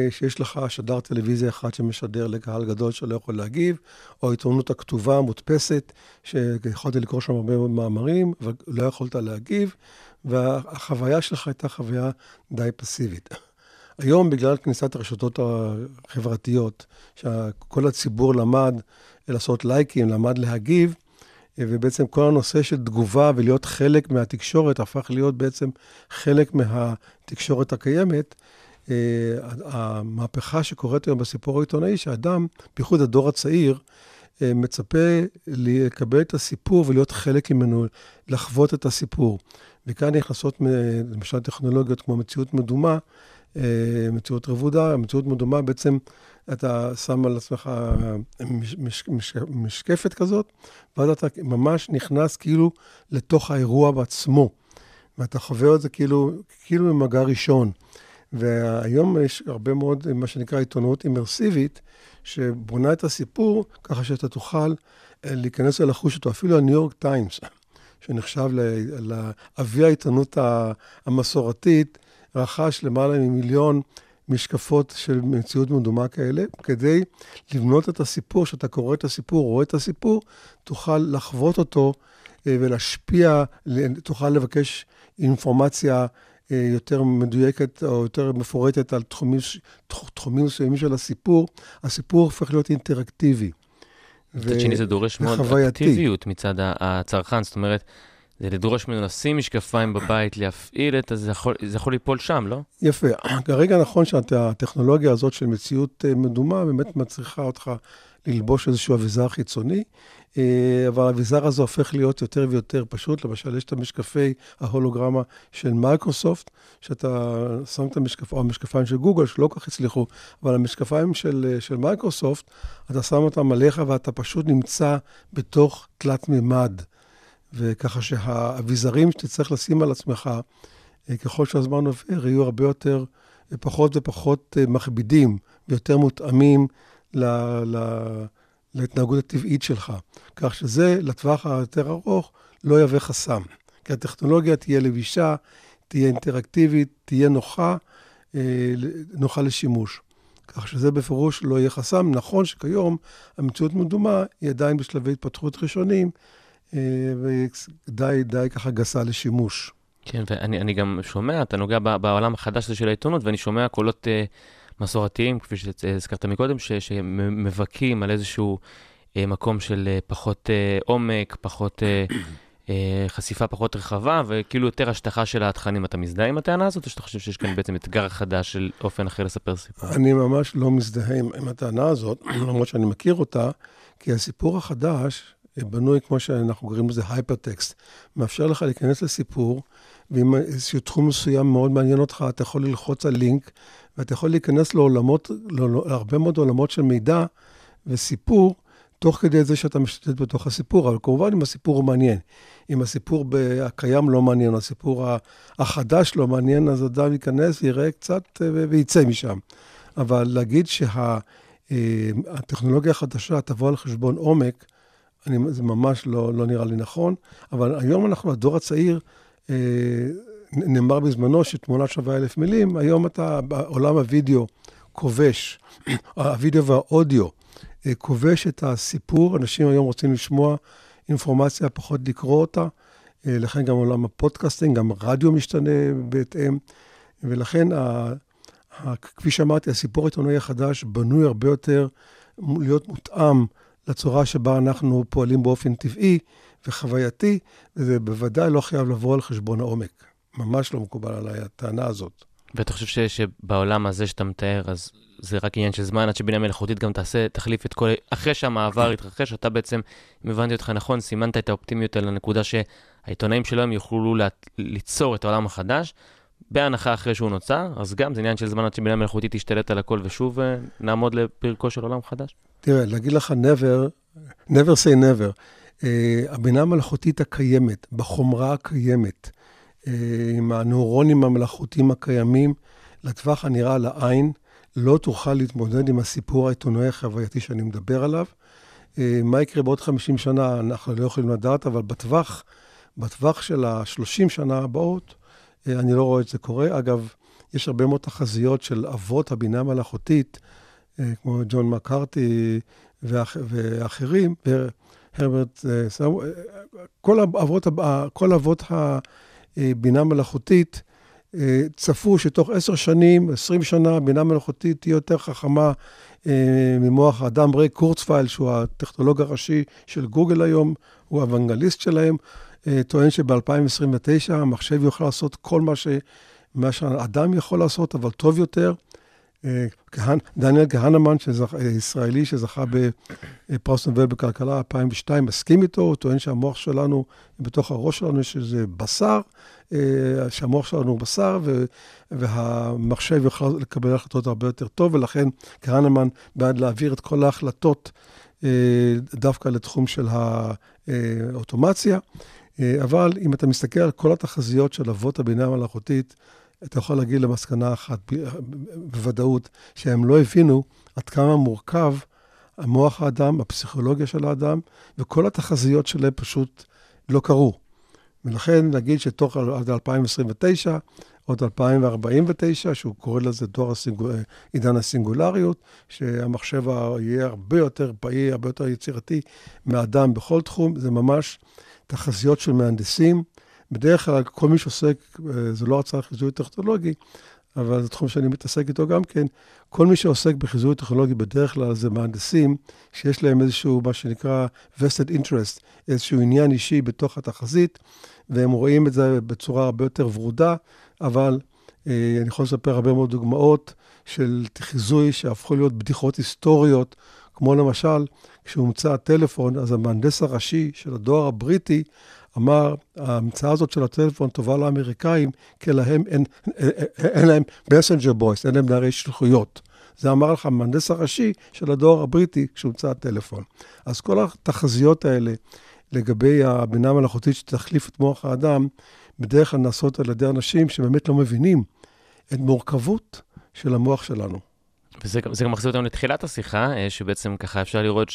שיש לך שדר טלוויזיה אחד שמשדר לקהל גדול שלא יכול להגיב, או העיתונות הכתובה, המודפסת, שיכולתי לקרוא שם הרבה מאוד מאמרים, אבל לא יכולת להגיב, והחוויה שלך הייתה חוויה די פסיבית. היום, בגלל כניסת הרשתות החברתיות, שכל הציבור למד לעשות לייקים, למד להגיב, ובעצם כל הנושא של תגובה ולהיות חלק מהתקשורת הפך להיות בעצם חלק מהתקשורת הקיימת. אה, המהפכה שקורית היום בסיפור העיתונאי, שאדם, בייחוד הדור הצעיר, אה, מצפה לקבל את הסיפור ולהיות חלק ממנו, לחוות את הסיפור. וכאן נכנסות למשל טכנולוגיות כמו מציאות מדומה, אה, מציאות רבודה, מציאות מדומה בעצם אתה שם על עצמך מש, מש, מש, משקפת כזאת, ואז אתה ממש נכנס כאילו לתוך האירוע בעצמו. ואתה חווה את זה כאילו, כאילו ממגע ראשון. והיום יש הרבה מאוד, מה שנקרא עיתונות אימרסיבית, שבונה את הסיפור ככה שאתה תוכל אה, להיכנס ולחוש אותו. אפילו הניו יורק טיימס, שנחשב לאבי העיתונות המסורתית, רכש למעלה ממיליון משקפות של מציאות מדומה כאלה, כדי לבנות את הסיפור, שאתה קורא את הסיפור, רואה את הסיפור, תוכל לחוות אותו אה, ולהשפיע, תוכל לבקש אינפורמציה יותר מדויקת או יותר מפורטת על תחומים, תחומים מסוימים של הסיפור, הסיפור הופך להיות אינטראקטיבי. מצד שני זה דורש מאוד אקטיביות מצד הצרכן, זאת אומרת, זה לדרוש ממנו לשים משקפיים בבית, להפעיל את זה, זה יכול, זה יכול ליפול שם, לא? יפה. כרגע נכון שהטכנולוגיה הזאת של מציאות אה, מדומה באמת מצריכה אותך ללבוש איזשהו אביזר חיצוני, אה, אבל האביזר הזה הופך להיות יותר ויותר פשוט. למשל, יש את המשקפי ההולוגרמה של מייקרוסופט, שאתה שם את המשקפיים, או המשקפיים של גוגל, שלא כל כך הצליחו, אבל המשקפיים של, אה, של מייקרוסופט, אתה שם אותם עליך ואתה פשוט נמצא בתוך תלת מימד. וככה שהאביזרים שתצטרך לשים על עצמך, אה, ככל שהזמן עובר, יהיו הרבה יותר, אה, פחות ופחות אה, מכבידים ויותר מותאמים ל, ל, להתנהגות הטבעית שלך. כך שזה, לטווח היותר ארוך, לא יהווה חסם. כי הטכנולוגיה תהיה לבישה, תהיה אינטראקטיבית, תהיה נוחה, נוחה לשימוש. כך שזה בפירוש לא יהיה חסם. נכון שכיום המציאות מדומה היא עדיין בשלבי התפתחות ראשונים, אה, ודי, די ככה גסה לשימוש. כן, ואני גם שומע, אתה נוגע בעולם החדש הזה של העיתונות, ואני שומע קולות uh, מסורתיים, כפי שהזכרת מקודם, ש, שמבכים על איזשהו uh, מקום של uh, פחות uh, עומק, פחות uh, uh, חשיפה פחות רחבה, וכאילו יותר השטחה של התכנים. אתה מזדהה עם הטענה הזאת, או שאתה חושב שיש כאן בעצם אתגר חדש של אופן אחר לספר סיפור? אני ממש לא מזדהה עם, הטענה הזאת, למרות שאני מכיר אותה, כי הסיפור החדש, בנוי, כמו שאנחנו קוראים לזה הייפרטקסט, מאפשר לך להיכנס לסיפור, ואם איזשהו תחום מסוים מאוד מעניין אותך, אתה יכול ללחוץ על לינק, ואתה יכול להיכנס לעולמות, להרבה מאוד עולמות של מידע וסיפור, תוך כדי זה שאתה משתתף בתוך הסיפור, אבל כמובן אם הסיפור הוא מעניין. אם הסיפור הקיים לא מעניין, הסיפור החדש לא מעניין, אז אדם ייכנס, יראה קצת אה, וייצא משם. אבל להגיד שהטכנולוגיה שה, החדשה תבוא על חשבון עומק, אני, זה ממש לא, לא נראה לי נכון, אבל היום אנחנו, הדור הצעיר, אה, נאמר בזמנו שתמונה שווה אלף מילים, היום אתה, בעולם הווידאו כובש, הווידאו והאודיו אה, כובש את הסיפור, אנשים היום רוצים לשמוע אינפורמציה, פחות לקרוא אותה, אה, לכן גם עולם ה podcasting, גם רדיו משתנה בהתאם, ולכן, ה, ה, כפי שאמרתי, הסיפור העיתונאי החדש בנוי הרבה יותר להיות מותאם לצורה שבה אנחנו פועלים באופן טבעי וחווייתי, וזה בוודאי לא חייב לבוא על חשבון העומק. ממש לא מקובל עליי הטענה הזאת. ואתה חושב ש, שבעולם הזה שאתה מתאר, אז זה רק עניין של זמן עד שבינה מלאכותית גם תעשה, תחליף את כל... אחרי שהמעבר יתרחש, אתה בעצם, אם הבנתי אותך נכון, סימנת את האופטימיות על הנקודה שהעיתונאים שלהם יוכלו לה, ליצור את העולם החדש, בהנחה אחרי שהוא נוצר, אז גם זה עניין של זמן עד שבינה מלאכותית תשתלט על הכל ושוב אה, נעמוד לפרקו של עולם חדש. תראה, להגיד לך never, never say never. Uh, הבינה המלאכותית הקיימת, בחומרה הקיימת, עם הנוירונים המלאכותיים הקיימים, לטווח הנראה לעין, לא תוכל להתמודד עם הסיפור העיתונאי החווייתי שאני מדבר עליו. אה, מה יקרה בעוד 50 שנה, אנחנו לא יכולים לדעת, אבל בטווח, בטווח של ה-30 שנה הבאות, אה, אני לא רואה את זה קורה. אגב, יש הרבה מאוד תחזיות של אבות הבינה המלאכותית, אה, כמו ג'ון מקארתי ואח, ואחרים, והרברט, אה, אה, כל אבות, ה- כל אבות הבינה המלאכותית אה, צפו שתוך עשר שנים, עשרים שנה, הבינה המלאכותית תהיה יותר חכמה אה, ממוח האדם. ריי קורצפייל, שהוא הטכנולוג הראשי של גוגל היום, הוא האוונגליסט שלהם, אה, טוען שב-2029 המחשב יוכל לעשות כל מה, ש, מה שהאדם יכול לעשות, אבל טוב יותר. דניאל כהנמן. אה, ישראלי שזכה בפרס נובל בכלכלה 2002, מסכים איתו, הוא טוען שהמוח שלנו, בתוך הראש שלנו יש איזה בשר, אה, שהמוח שלנו הוא בשר. והמחשב יוכל לקבל החלטות הרבה יותר טוב, ולכן כהנמן בעד להעביר את כל ההחלטות אה, דווקא לתחום של האוטומציה. אבל אם אתה מסתכל על כל התחזיות של אבות הבינה המלאכותית, אתה יכול להגיד למסקנה אחת בוודאות, שהם לא הבינו עד כמה מורכב המוח האדם, הפסיכולוגיה של האדם, וכל התחזיות שלהם פשוט לא קרו. ולכן נגיד שתוך עד 2029, עוד 2049, שהוא קורא לזה דור הסינג... עידן הסינגולריות, שהמחשב יהיה הרבה יותר פעיל, הרבה יותר יצירתי מהאדם בכל תחום, זה ממש תחזיות של מהנדסים. בדרך כלל כל מי שעוסק, אה, זה לא הצעה חיזוי טכנולוגי, אבל זה תחום שאני מתעסק איתו גם כן, כל מי שעוסק בחיזוי טכנולוגי בדרך כלל זה מהנדסים שיש להם איזשהו, מה שנקרא vested interest, איזשהו עניין אישי בתוך התחזית, והם רואים את זה בצורה הרבה יותר ורודה, אבל אה, אני יכול לספר הרבה מאוד דוגמאות של חיזוי שהפכו להיות בדיחות היסטוריות, כמו למשל, כשהומצא הטלפון, אז המהנדס הראשי של הדואר הבריטי אמר, ההמצאה הזאת של הטלפון טובה לאמריקאים, כי להם אין, אין, אין להם מסנג'ר בויס, אין להם נערי שלחויות. זה אמר לך המהנדס הראשי של הדואר הבריטי כשהומצא הטלפון. אז כל התחזיות האלה לגבי הבינה המלאכותית שתחליף את מוח האדם, בדרך כלל נעשות על ידי אנשים שבאמת לא מבינים את מורכבות של המוח שלנו. וזה גם- מחזיר אותנו לתחילת השיחה, אה, שבעצם ככה אפשר לראות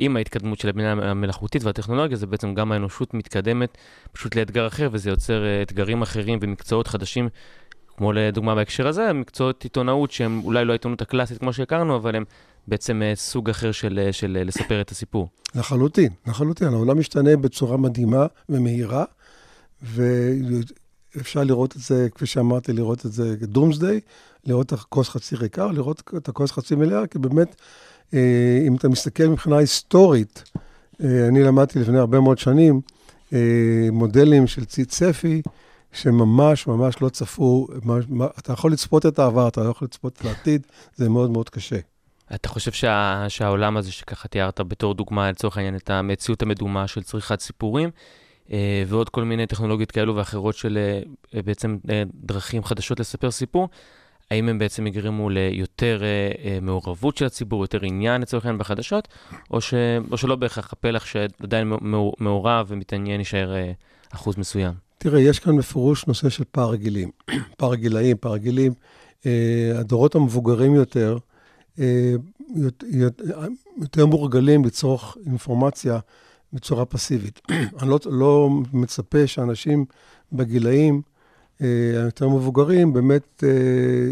שעם ההתקדמות של הבינה המלאכותית והטכנולוגיה, זה בעצם גם האנושות מתקדמת פשוט לאתגר אחר, וזה יוצר אה, אתגרים אחרים ומקצועות חדשים, כמו לדוגמה בהקשר הזה, מקצועות עיתונאות שהם אולי לא העיתונות הקלאסית כמו שהכרנו, אבל הם בעצם אה, סוג אחר של, אה, של לספר את הסיפור. לחלוטין, לחלוטין. העולם משתנה בצורה מדהימה ומהירה, ואפשר לראות את זה, כפי שאמרתי, לראות את זה דומסדיי, לראות את הכוס חצי ריקה, או לראות את הכוס חצי מלאה, כי באמת, אם אתה מסתכל מבחינה היסטורית, אה, אני למדתי לפני הרבה מאוד שנים אה, מודלים של צי צפי, שממש ממש לא צפו, אתה יכול לצפות את העבר, אתה לא יכול לצפות את העתיד, זה מאוד מאוד קשה. אתה חושב שה, שהעולם הזה שככה תיארת בתור דוגמה, לצורך העניין, את המציאות המדומה של צריכת סיפורים, אה, ועוד כל מיני טכנולוגיות כאלו ואחרות של אה, בעצם אה, דרכים חדשות לספר סיפור, האם הם בעצם יגרמו ליותר אה, אה, מעורבות של הציבור, יותר עניין לצורך העניין בחדשות, או, ש, או שלא בהכרח הפלח שעדיין מעור- מעורב ומתעניין יישאר אה, אחוז מסוים? תראה, יש כאן בפירוש נושא של פער גילים. פער גילאים, פער גילים. הדורות המבוגרים יותר, יות- יות- יותר מורגלים לצרוך אינפורמציה בצורה פסיבית. אני לא, לא מצפה שאנשים בגילאים היותר מבוגרים באמת אה,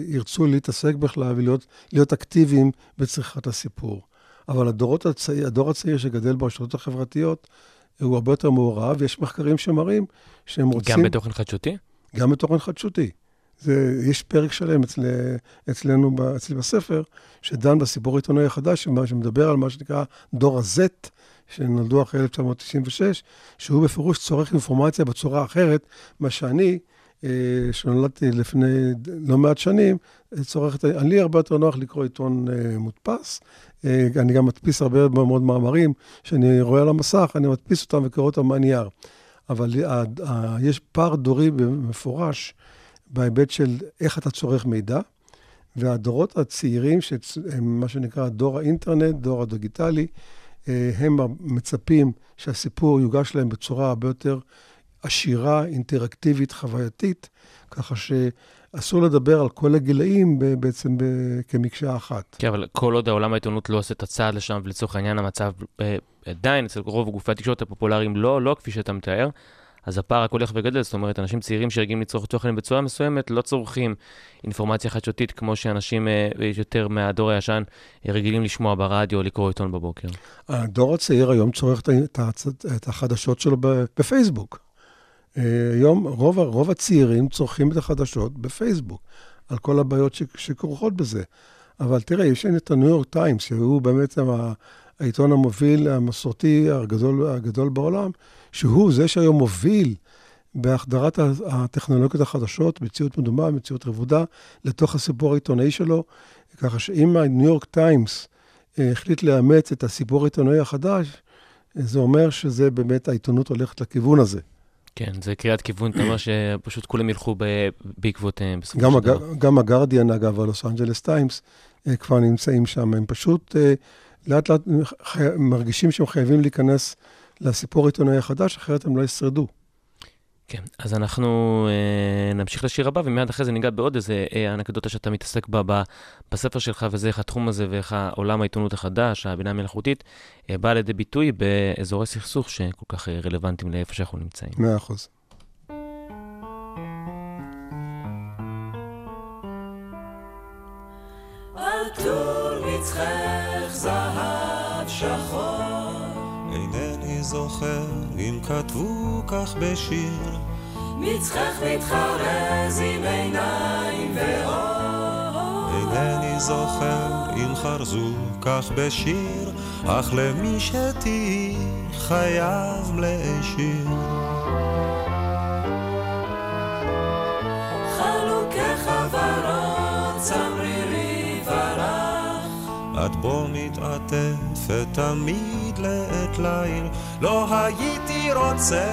ירצו להתעסק בכלל ולהיות להיות אקטיביים בצריכת הסיפור. אבל הדורות הצעיר, הדור הצעיר שגדל ברשתות החברתיות, הוא הרבה יותר מעורב, יש מחקרים שמראים שהם רוצים... גם בתוכן חדשותי? גם בתוכן חדשותי. זה, יש פרק שלם אצל, אצלנו, אצלי בספר, שדן בסיפור העיתונאי החדש, שמדבר על מה שנקרא דור ה-Z, שנולדו אחרי 1996, שהוא בפירוש צורך אינפורמציה בצורה אחרת, מה שאני, אה, שנולדתי לפני לא מעט שנים, ה- לי הרבה יותר נוח לקרוא עיתון אה, מודפס. אה, אני גם מדפיס הרבה מאוד מאמרים שאני רואה על המסך, אני מדפיס אותם וקורא אותם מהנייר. אבל יש פער דורי מפורש בהיבט של איך אתה צורך מידע, והדורות הצעירים, שהם מה שנקרא דור האינטרנט, דור הדיגיטלי, אה, הם מצפים שהסיפור יוגש להם בצורה הרבה יותר עשירה, אינטראקטיבית, חווייתית, ככה שאסור לדבר על כל הגילאים בעצם כמקשה אחת. כן, אבל כל עוד העולם העיתונות לא עושה את הצעד לשם, ולצורך העניין המצב אה, עדיין אצל רוב גופי התקשורת הפופולריים לא, לא כפי שאתה מתאר, אז הפער רק הולך וגדל, זאת אומרת, אנשים צעירים שרגילים לצרוך תוכן בצורה מסוימת, לא צורכים אינפורמציה חדשותית כמו שאנשים אה, יותר מהדור הישן אה, רגילים לשמוע ברדיו או לקרוא עיתון בבוקר. הדור הצעיר היום צורך את החדשות שלו בפייסבוק. אה, היום רוב, רוב הצעירים צורכים את החדשות בפייסבוק, על כל הבעיות ש, שכרוכות בזה. אבל תראה, יש את הניו יורק טיימס, שהוא באמת העיתון המוביל המסורתי הגדול, הגדול בעולם, שהוא זה שהיום מוביל בהחדרת הטכנולוגיות החדשות, מציאות מדומה, מציאות רבודה, לתוך הסיפור העיתונאי שלו, ככה שאם הניו יורק טיימס החליט לאמץ את הסיפור העיתונאי החדש, זה אומר שזה באמת, העיתונות הולכת לכיוון הזה. כן, זה קריאת כיוון, אתה אומר שפשוט כולם ילכו בעקבותיהם בסופו של. דבר. גם הגרדיאן, אגב, הלוס אנג'לס טיימס, אה, כבר נמצאים שם. הם פשוט אה, לאט לאט. מרגישים שהם חייבים להיכנס לסיפור העיתונאי החדש, אחרת הם לא ישרדו. כן, אז אנחנו אה, נמשיך לשיר הבא, ומיד אחרי זה ניגע בעוד איזה אה, אנקדוטה שאתה מתעסק בה ב, בספר שלך, וזה איך התחום הזה ואיך העולם העיתונות החדש, הבינה המלאכותית, אה, בא לידי ביטוי באזורי סכסוך שכל כך אה, רלוונטיים לאיפה שאנחנו נמצאים. מאה אחוז. עטור מצחך זהב שחור. אינני זוכר אם כתבו כך בשיר, מצחך מתחרז עם עיניים ואור. אינני זוכר אם חרזו כך בשיר, אך למי שתהי חייב להשאיר. את בו מתעטפת תמיד לעת ליל, לא הייתי רוצה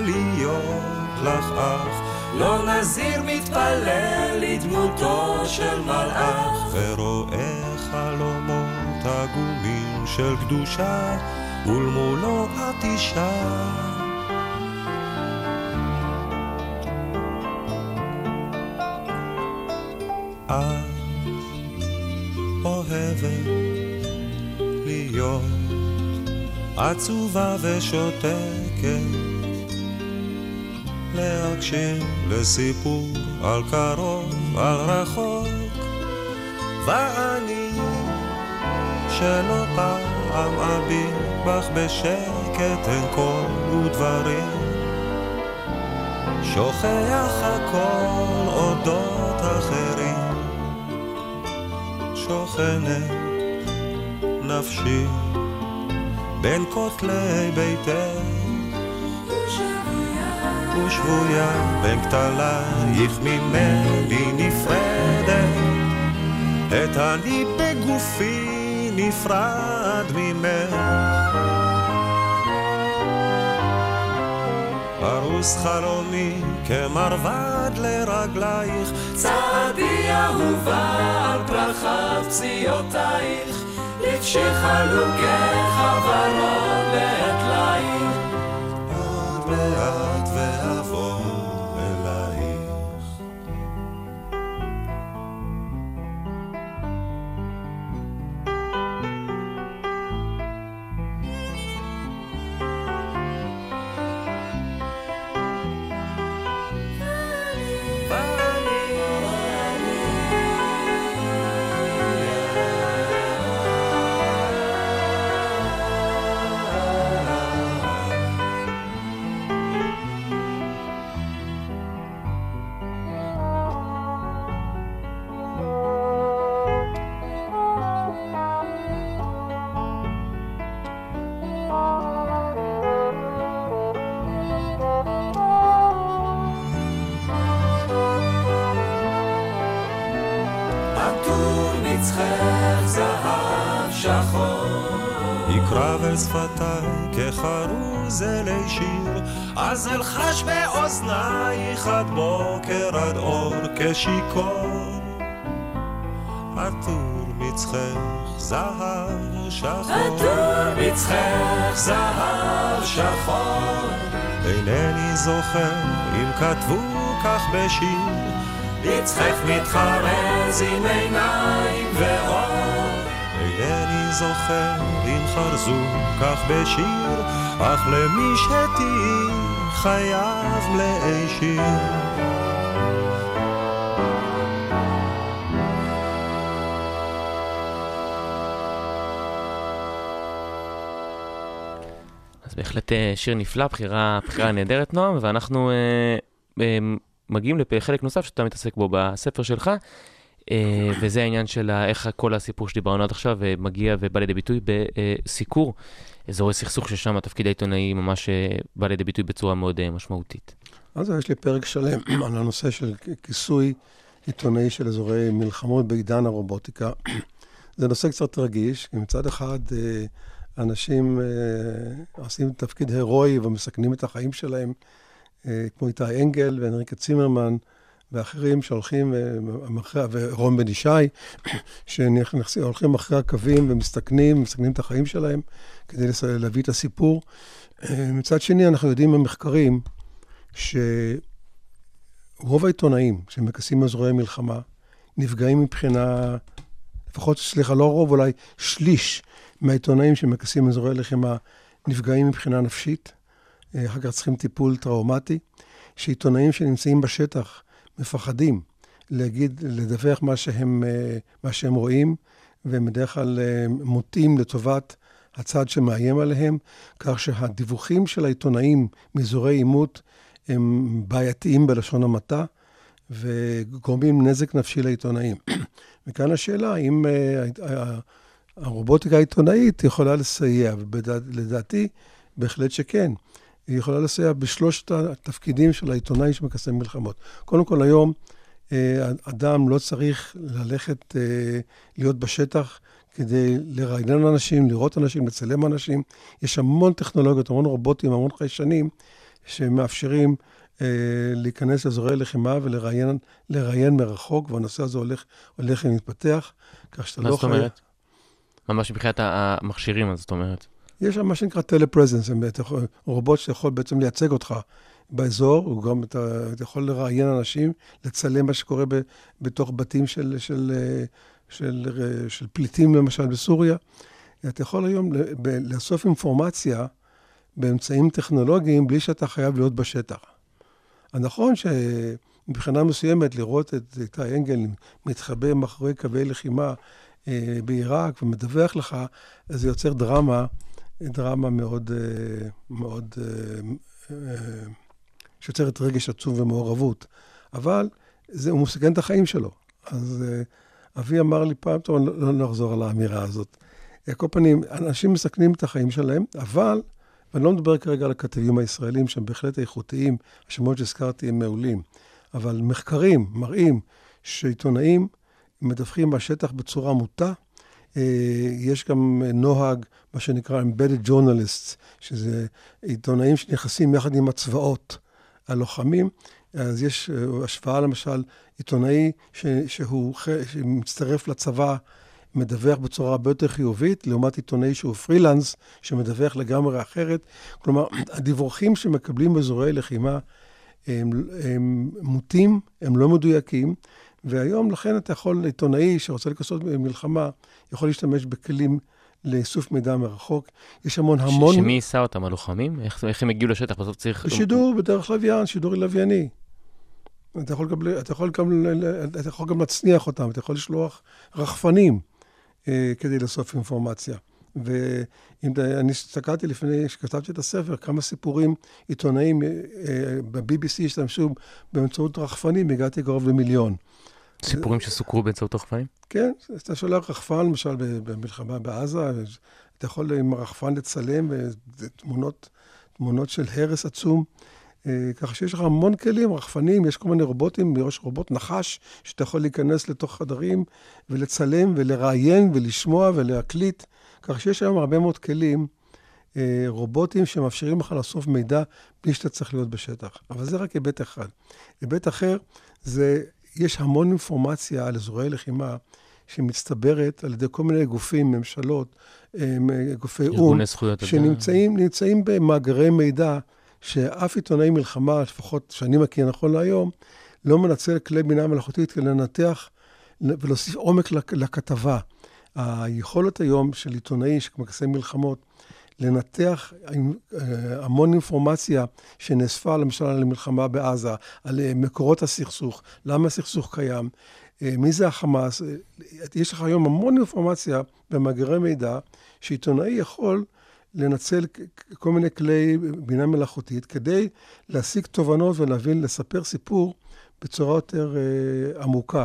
להיות לך אח, לא נזיר מתפלל לדמותו של מלאך. ורואה חלומות עגומים של קדושה, ולמולו את אישה. אוהבת להיות עצובה ושותקת, להקשיב לסיפור על קרוב, על רחוק, ואני שלא פעם אביט בך בשקט אין קול ודברים, שוכח הכל אודות אחרים. שוכנת נפשי בין כותלי ביתך ושבויה בין כתלייך ממני נפרדת. את אני בגופי נפרד ממך. פרוס חלומי כמרבד לרגלייך. צעדי אהובה על פרחת פציעותייך, לבשי חלוקי חברות בעת ליל. עוד מעט באוזנייך עד בוקר עד אור כשיכור. עטור מצחך זהב שחור, עטור מצחך זהב שחור. אינני זוכר אם כתבו כך בשיר. יצחק מתחרז עם עיניים ואור. אינני זוכר אם חרזו כך בשיר, אך למי שתהי חייב להישיר. אז בהחלט אה, שיר נפלא, בחירה, בחירה נהדרת, נועם, ואנחנו אה, אה, מגיעים לחלק נוסף שאתה מתעסק בו בספר שלך, אה, וזה העניין של איך כל הסיפור שדיברנו עד עכשיו אה, מגיע ובא לידי ביטוי בסיקור אזורי סכסוך, ששם התפקיד העיתונאי ממש אה, בא לידי ביטוי בצורה מאוד אה, משמעותית. אז יש לי פרק שלם על הנושא של כיסוי עיתונאי של אזורי מלחמות בעידן הרובוטיקה. זה נושא קצת רגיש, כי מצד אחד אה, אנשים עושים תפקיד הירואי ומסכנים את החיים שלהם, כמו איתי אנגל ואנריקה צימרמן ואחרים שהולכים, אה, ורון בן ישי, שהולכים אחרי הקווים ומסתכנים, מסכנים את החיים שלהם כדי להביא את הסיפור. אה, מצד שני, אנחנו יודעים ממחקרים שרוב העיתונאים שמכסים אזורי מלחמה נפגעים מבחינה, לפחות, סליחה, לא רוב, אולי שליש מהעיתונאים שמכסים אזורי לחימה נפגעים מבחינה נפשית, אה, אחר כך צריכים טיפול טראומטי, שעיתונאים שנמצאים בשטח מפחדים להגיד, לדווח מה שהם, אה, מה שהם רואים, והם בדרך כלל אה, מוטים לטובת הצד שמאיים עליהם, כך שהדיווחים של העיתונאים מאזורי עימות הם בעייתיים בלשון המעטה, וגורמים נזק נפשי לעיתונאים. וכאן השאלה, האם uh, הרובוטיקה העיתונאית יכולה לסייע, ולדעתי, בהחלט שכן. היא יכולה לסייע בשלושת התפקידים של העיתונאי שמקסם מלחמות. קודם כל, היום אה, אדם לא צריך ללכת, אה, להיות בשטח כדי לראיין אנשים, לראות אנשים, לצלם אנשים. יש המון טכנולוגיות, המון רובוטים, המון חיישנים שמאפשרים אה, להיכנס לאזורי לחימה ולראיין מרחוק, והנושא הזה הולך, הולך ומתפתח, כך שאתה מה לא זאת אומרת? ממש מבחינת המכשירים, אז זאת אומרת. יש שם מה שנקרא טלפרזנס, רובוט שיכול בעצם לייצג אותך באזור, הוא גם, אתה, אתה יכול לראיין אנשים, לצלם מה שקורה ב, בתוך בתים של, של, של, של, של פליטים, למשל, בסוריה. אתה יכול היום לאסוף אינפורמציה באמצעים טכנולוגיים בלי שאתה חייב להיות בשטח. אז נכון שמבחינה מסוימת לראות את איתי אנגל מתחבא מאחורי קווי לחימה אה, בעיראק ומדווח לך, אז זה יוצר דרמה, דרמה מאוד, אה, מאוד, אה, אה, שיוצרת רגש עצום ומעורבות. אבל זה, הוא מסכן את החיים שלו. אז אבי אמר לי פעם, טוב, לא, לא נחזור על האמירה הזאת. כל פנים, אנשים מסכנים את החיים שלהם, אבל, ואני לא מדבר כרגע על הכתבים הישראלים שהם בהחלט איכותיים, השמות שהזכרתי הם מעולים, אבל מחקרים מראים שעיתונאים מדווחים מהשטח בצורה מוטה. אה, יש גם נוהג, מה שנקרא Embedded Journalists, שזה עיתונאים שנכנסים יחד עם הצבאות הלוחמים. אז יש אה, השוואה, למשל, עיתונאי ש, שהוא ח- שמצטרף לצבא, מדווח בצורה הרבה יותר חיובית, לעומת עיתונאי שהוא פרילנס, שמדווח לגמרי אחרת. כלומר, הדיווחים שמקבלים באזורי לחימה הם, הם מוטים, הם לא מדויקים, והיום לכן אתה יכול, עיתונאי שרוצה לכסות מלחמה, יכול להשתמש בכלים לאיסוף מידע מרחוק. יש המון המון... ש- שמי יישא אותם, הלוחמים? איך איך הם הגיעו לשטח? בסוף צריך... בשידור בדרך לוויין, שידור לווייני. אתה יכול, גם, אתה, יכול גם, אתה יכול גם להצניח אותם, אתה יכול לשלוח רחפנים אה, כדי לאסוף אינפורמציה. ואם אתה- אני הסתכלתי לפני שכתבתי את הספר, כמה סיפורים עיתונאים אה, אה, ב-BBC השתמשו באמצעות רחפנים, הגעתי קרוב למיליון. סיפורים שסוקרו באמצעות רחפנים? כן, אתה שולח רחפן, למשל במלחמה בעזה, אתה יכול עם הרחפן לצלם וזה תמונות, תמונות של הרס עצום. אה, ככה שיש לך המון כלים, רחפנים, יש כל מיני רובוטים, יש רובוט נחש, שאתה יכול להיכנס לתוך חדרים ולצלם ולראיין ולשמוע ולהקליט. ככה שיש היום הרבה מאוד כלים, אה, רובוטים שמאפשרים לך לאסוף מידע בלי שאתה צריך להיות בשטח. אבל זה רק היבט אחד. היבט אחר זה, יש המון אינפורמציה על אזורי לחימה שמצטברת על ידי כל מיני גופים, ממשלות, אה, גופי או"ם. שנמצאים נמצאים במאגרי מידע שאף עיתונאי מלחמה, לפחות שאני מכיר נכון להיום, לא מנצל כלי בינה מלאכותית כדי לנתח ולהוסיף עומק לכתבה. היכולת היום של עיתונאי שמכסה מלחמות, לנתח אה, המון אינפורמציה שנאספה, למשל, על המלחמה בעזה, על אה, מקורות הסכסוך, למה הסכסוך קיים, אה, מי זה החמאס. יש לך היום המון אינפורמציה במאגרי מידע, שעיתונאי יכול לנצל כל מיני כלי בינה מלאכותית כדי להשיג תובנות ולהבין, לספר סיפור בצורה יותר עמוקה.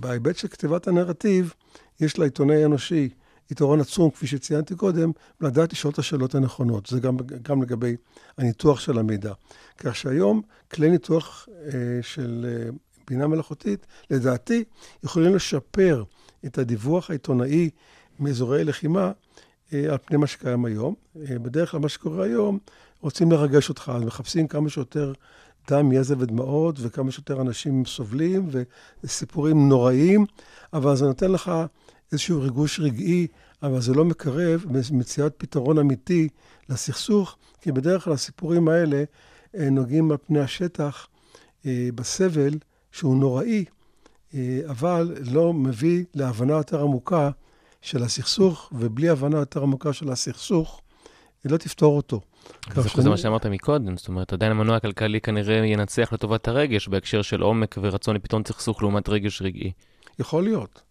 בהיבט של כתיבת הנרטיב, יש לעיתונאי האנושי יתרון עצום, כפי שציינתי קודם, לדעת לשאול את השאלות הנכונות. זה גם, גם לגבי הניתוח של המידע. כך שהיום כלי ניתוח אה, של אה, בינה מלאכותית, לדעתי, יכולים לשפר את הדיווח העיתונאי מאזורי לחימה אה, על פני מה שקיים היום. אה, בדרך כלל מה שקורה היום, רוצים לרגש אותך, אז מחפשים כמה שיותר דם, יזע ודמעות, וכמה שיותר אנשים סובלים, וסיפורים נוראיים, אבל זה נותן לך איזשהו ריגוש רגעי, אבל זה לא מקרב מציאת פתרון אמיתי לסכסוך, כי בדרך כלל הסיפורים האלה אה, נוגעים על פני השטח בסבל שהוא נוראי, אבל לא מביא להבנה יותר עמוקה של הסכסוך, ובלי הבנה יותר עמוקה של הסכסוך, היא לא תפתור אותו. זה שאני... מה שאמרת מקודם, זאת אומרת, עדיין המנוע הכלכלי כנראה ינצח לטובת הרגש בהקשר של עומק ורצון לפתרון סכסוך לעומת רגש רגעי. יכול להיות.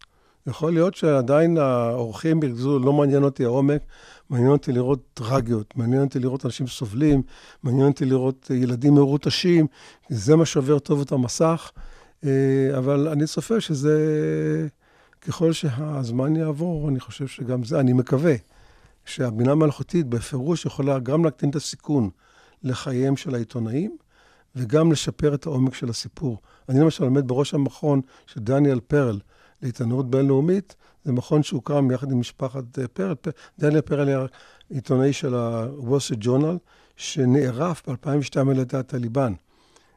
יכול להיות שעדיין האורחים ירצו, לא מעניין אותי העומק, מעניין אותי לראות טרגיות, מעניין אותי לראות אנשים סובלים, מעניין אותי לראות ילדים מרוטשים, זה מה שעובר טוב את המסך, אה, אבל אני צופה שזה ככל שהזמן יעבור, אני חושב שגם זה, אני מקווה שהבינה המלאכותית בפירוש יכולה גם להקטין את הסיכון לחייהם של העיתונאים, וגם לשפר את העומק של הסיפור. אני למשל עומד בראש המכון של דניאל פרל לעיתונות בינלאומית, זה מכון שהוקם יחד עם משפחת אה, פרל. דניאל פרל היה עיתונאי של Street Journal, שנערף ב-2002 על ידי הטליבן.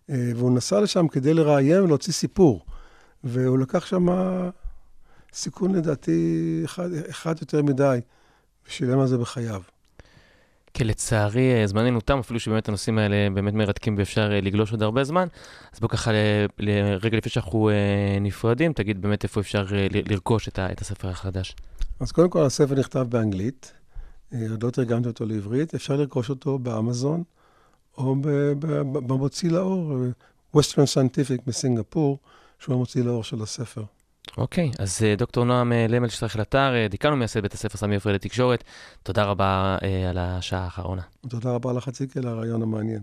אה, והוא נסע לשם כדי לראיין ולהוציא סיפור. והוא לקח שם סיכון לדעתי אחד, אחד יותר מדי, ושילם על זה בחייו. כי לצערי אה, זמננו תם, אפילו שבאמת הנושאים האלה באמת מרתקים ואפשר אה, לגלוש עוד הרבה זמן. אז בוא ככה, רגע לפני שאנחנו אה, נפרדים, תגיד באמת איפה אפשר לרכוש את הספר החדש. אז קודם כל, הספר נכתב באנגלית, עוד לא תרגמתי אותו לעברית, אפשר לרכוש אותו באמזון, או במוציא לאור, Western Scientific מסינגפור, שהוא המוציא לאור של הספר. אוקיי, okay, אז אה, דוקטור נועם אה, למלשטרייך לטר, אה, דיקן ומייסד בית הספר סמי עופר לתקשורת, תודה רבה על השעה האחרונה. תודה רבה לך, ציקי, על הרעיון המעניין.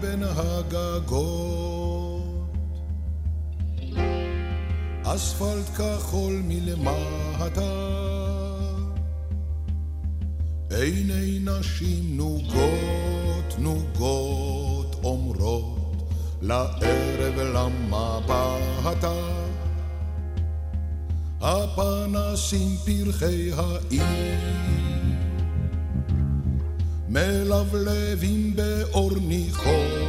בין הגגות, אספלט כחול מלמטה עיני נשים נוגות נוגות אומרות לערב למבטה הפנסים פרחי העיר מלבלבים באור ניחוח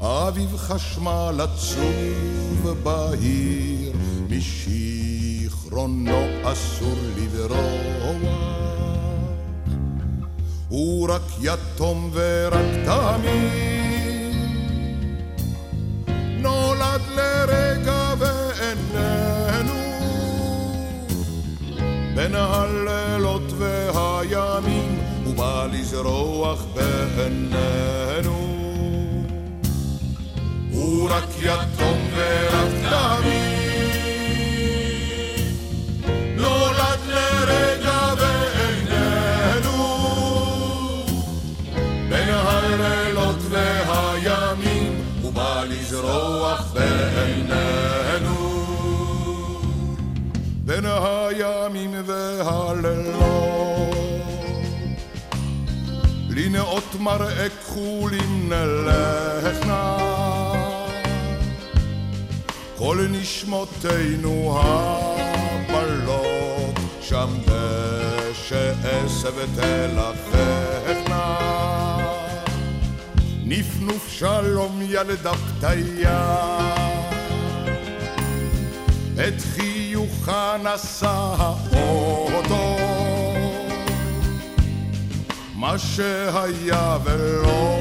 אביב חשמל עצוב בהיר משיר זיכרונו אסור לברוח. הוא רק יתום ורק תמיד נולד לרגע ואיננו בין הלילות והימים הוא בא לזרוח בעינינו הוא רק יתום ורק תמיד לזרוח בעינינו בין הימים והלילות לנאות מראה כחולים נלכנה כל נשמותינו הבלות שם דשא עשב ותלחכנה. נפנוף שלום ילדה פתיה, את חיוכה נשא האוטו, מה שהיה ולא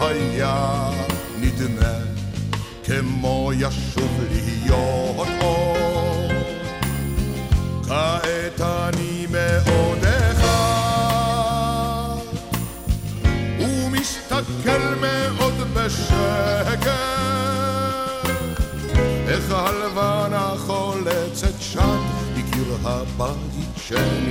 היה נדמה כמו ישוב להיות. show.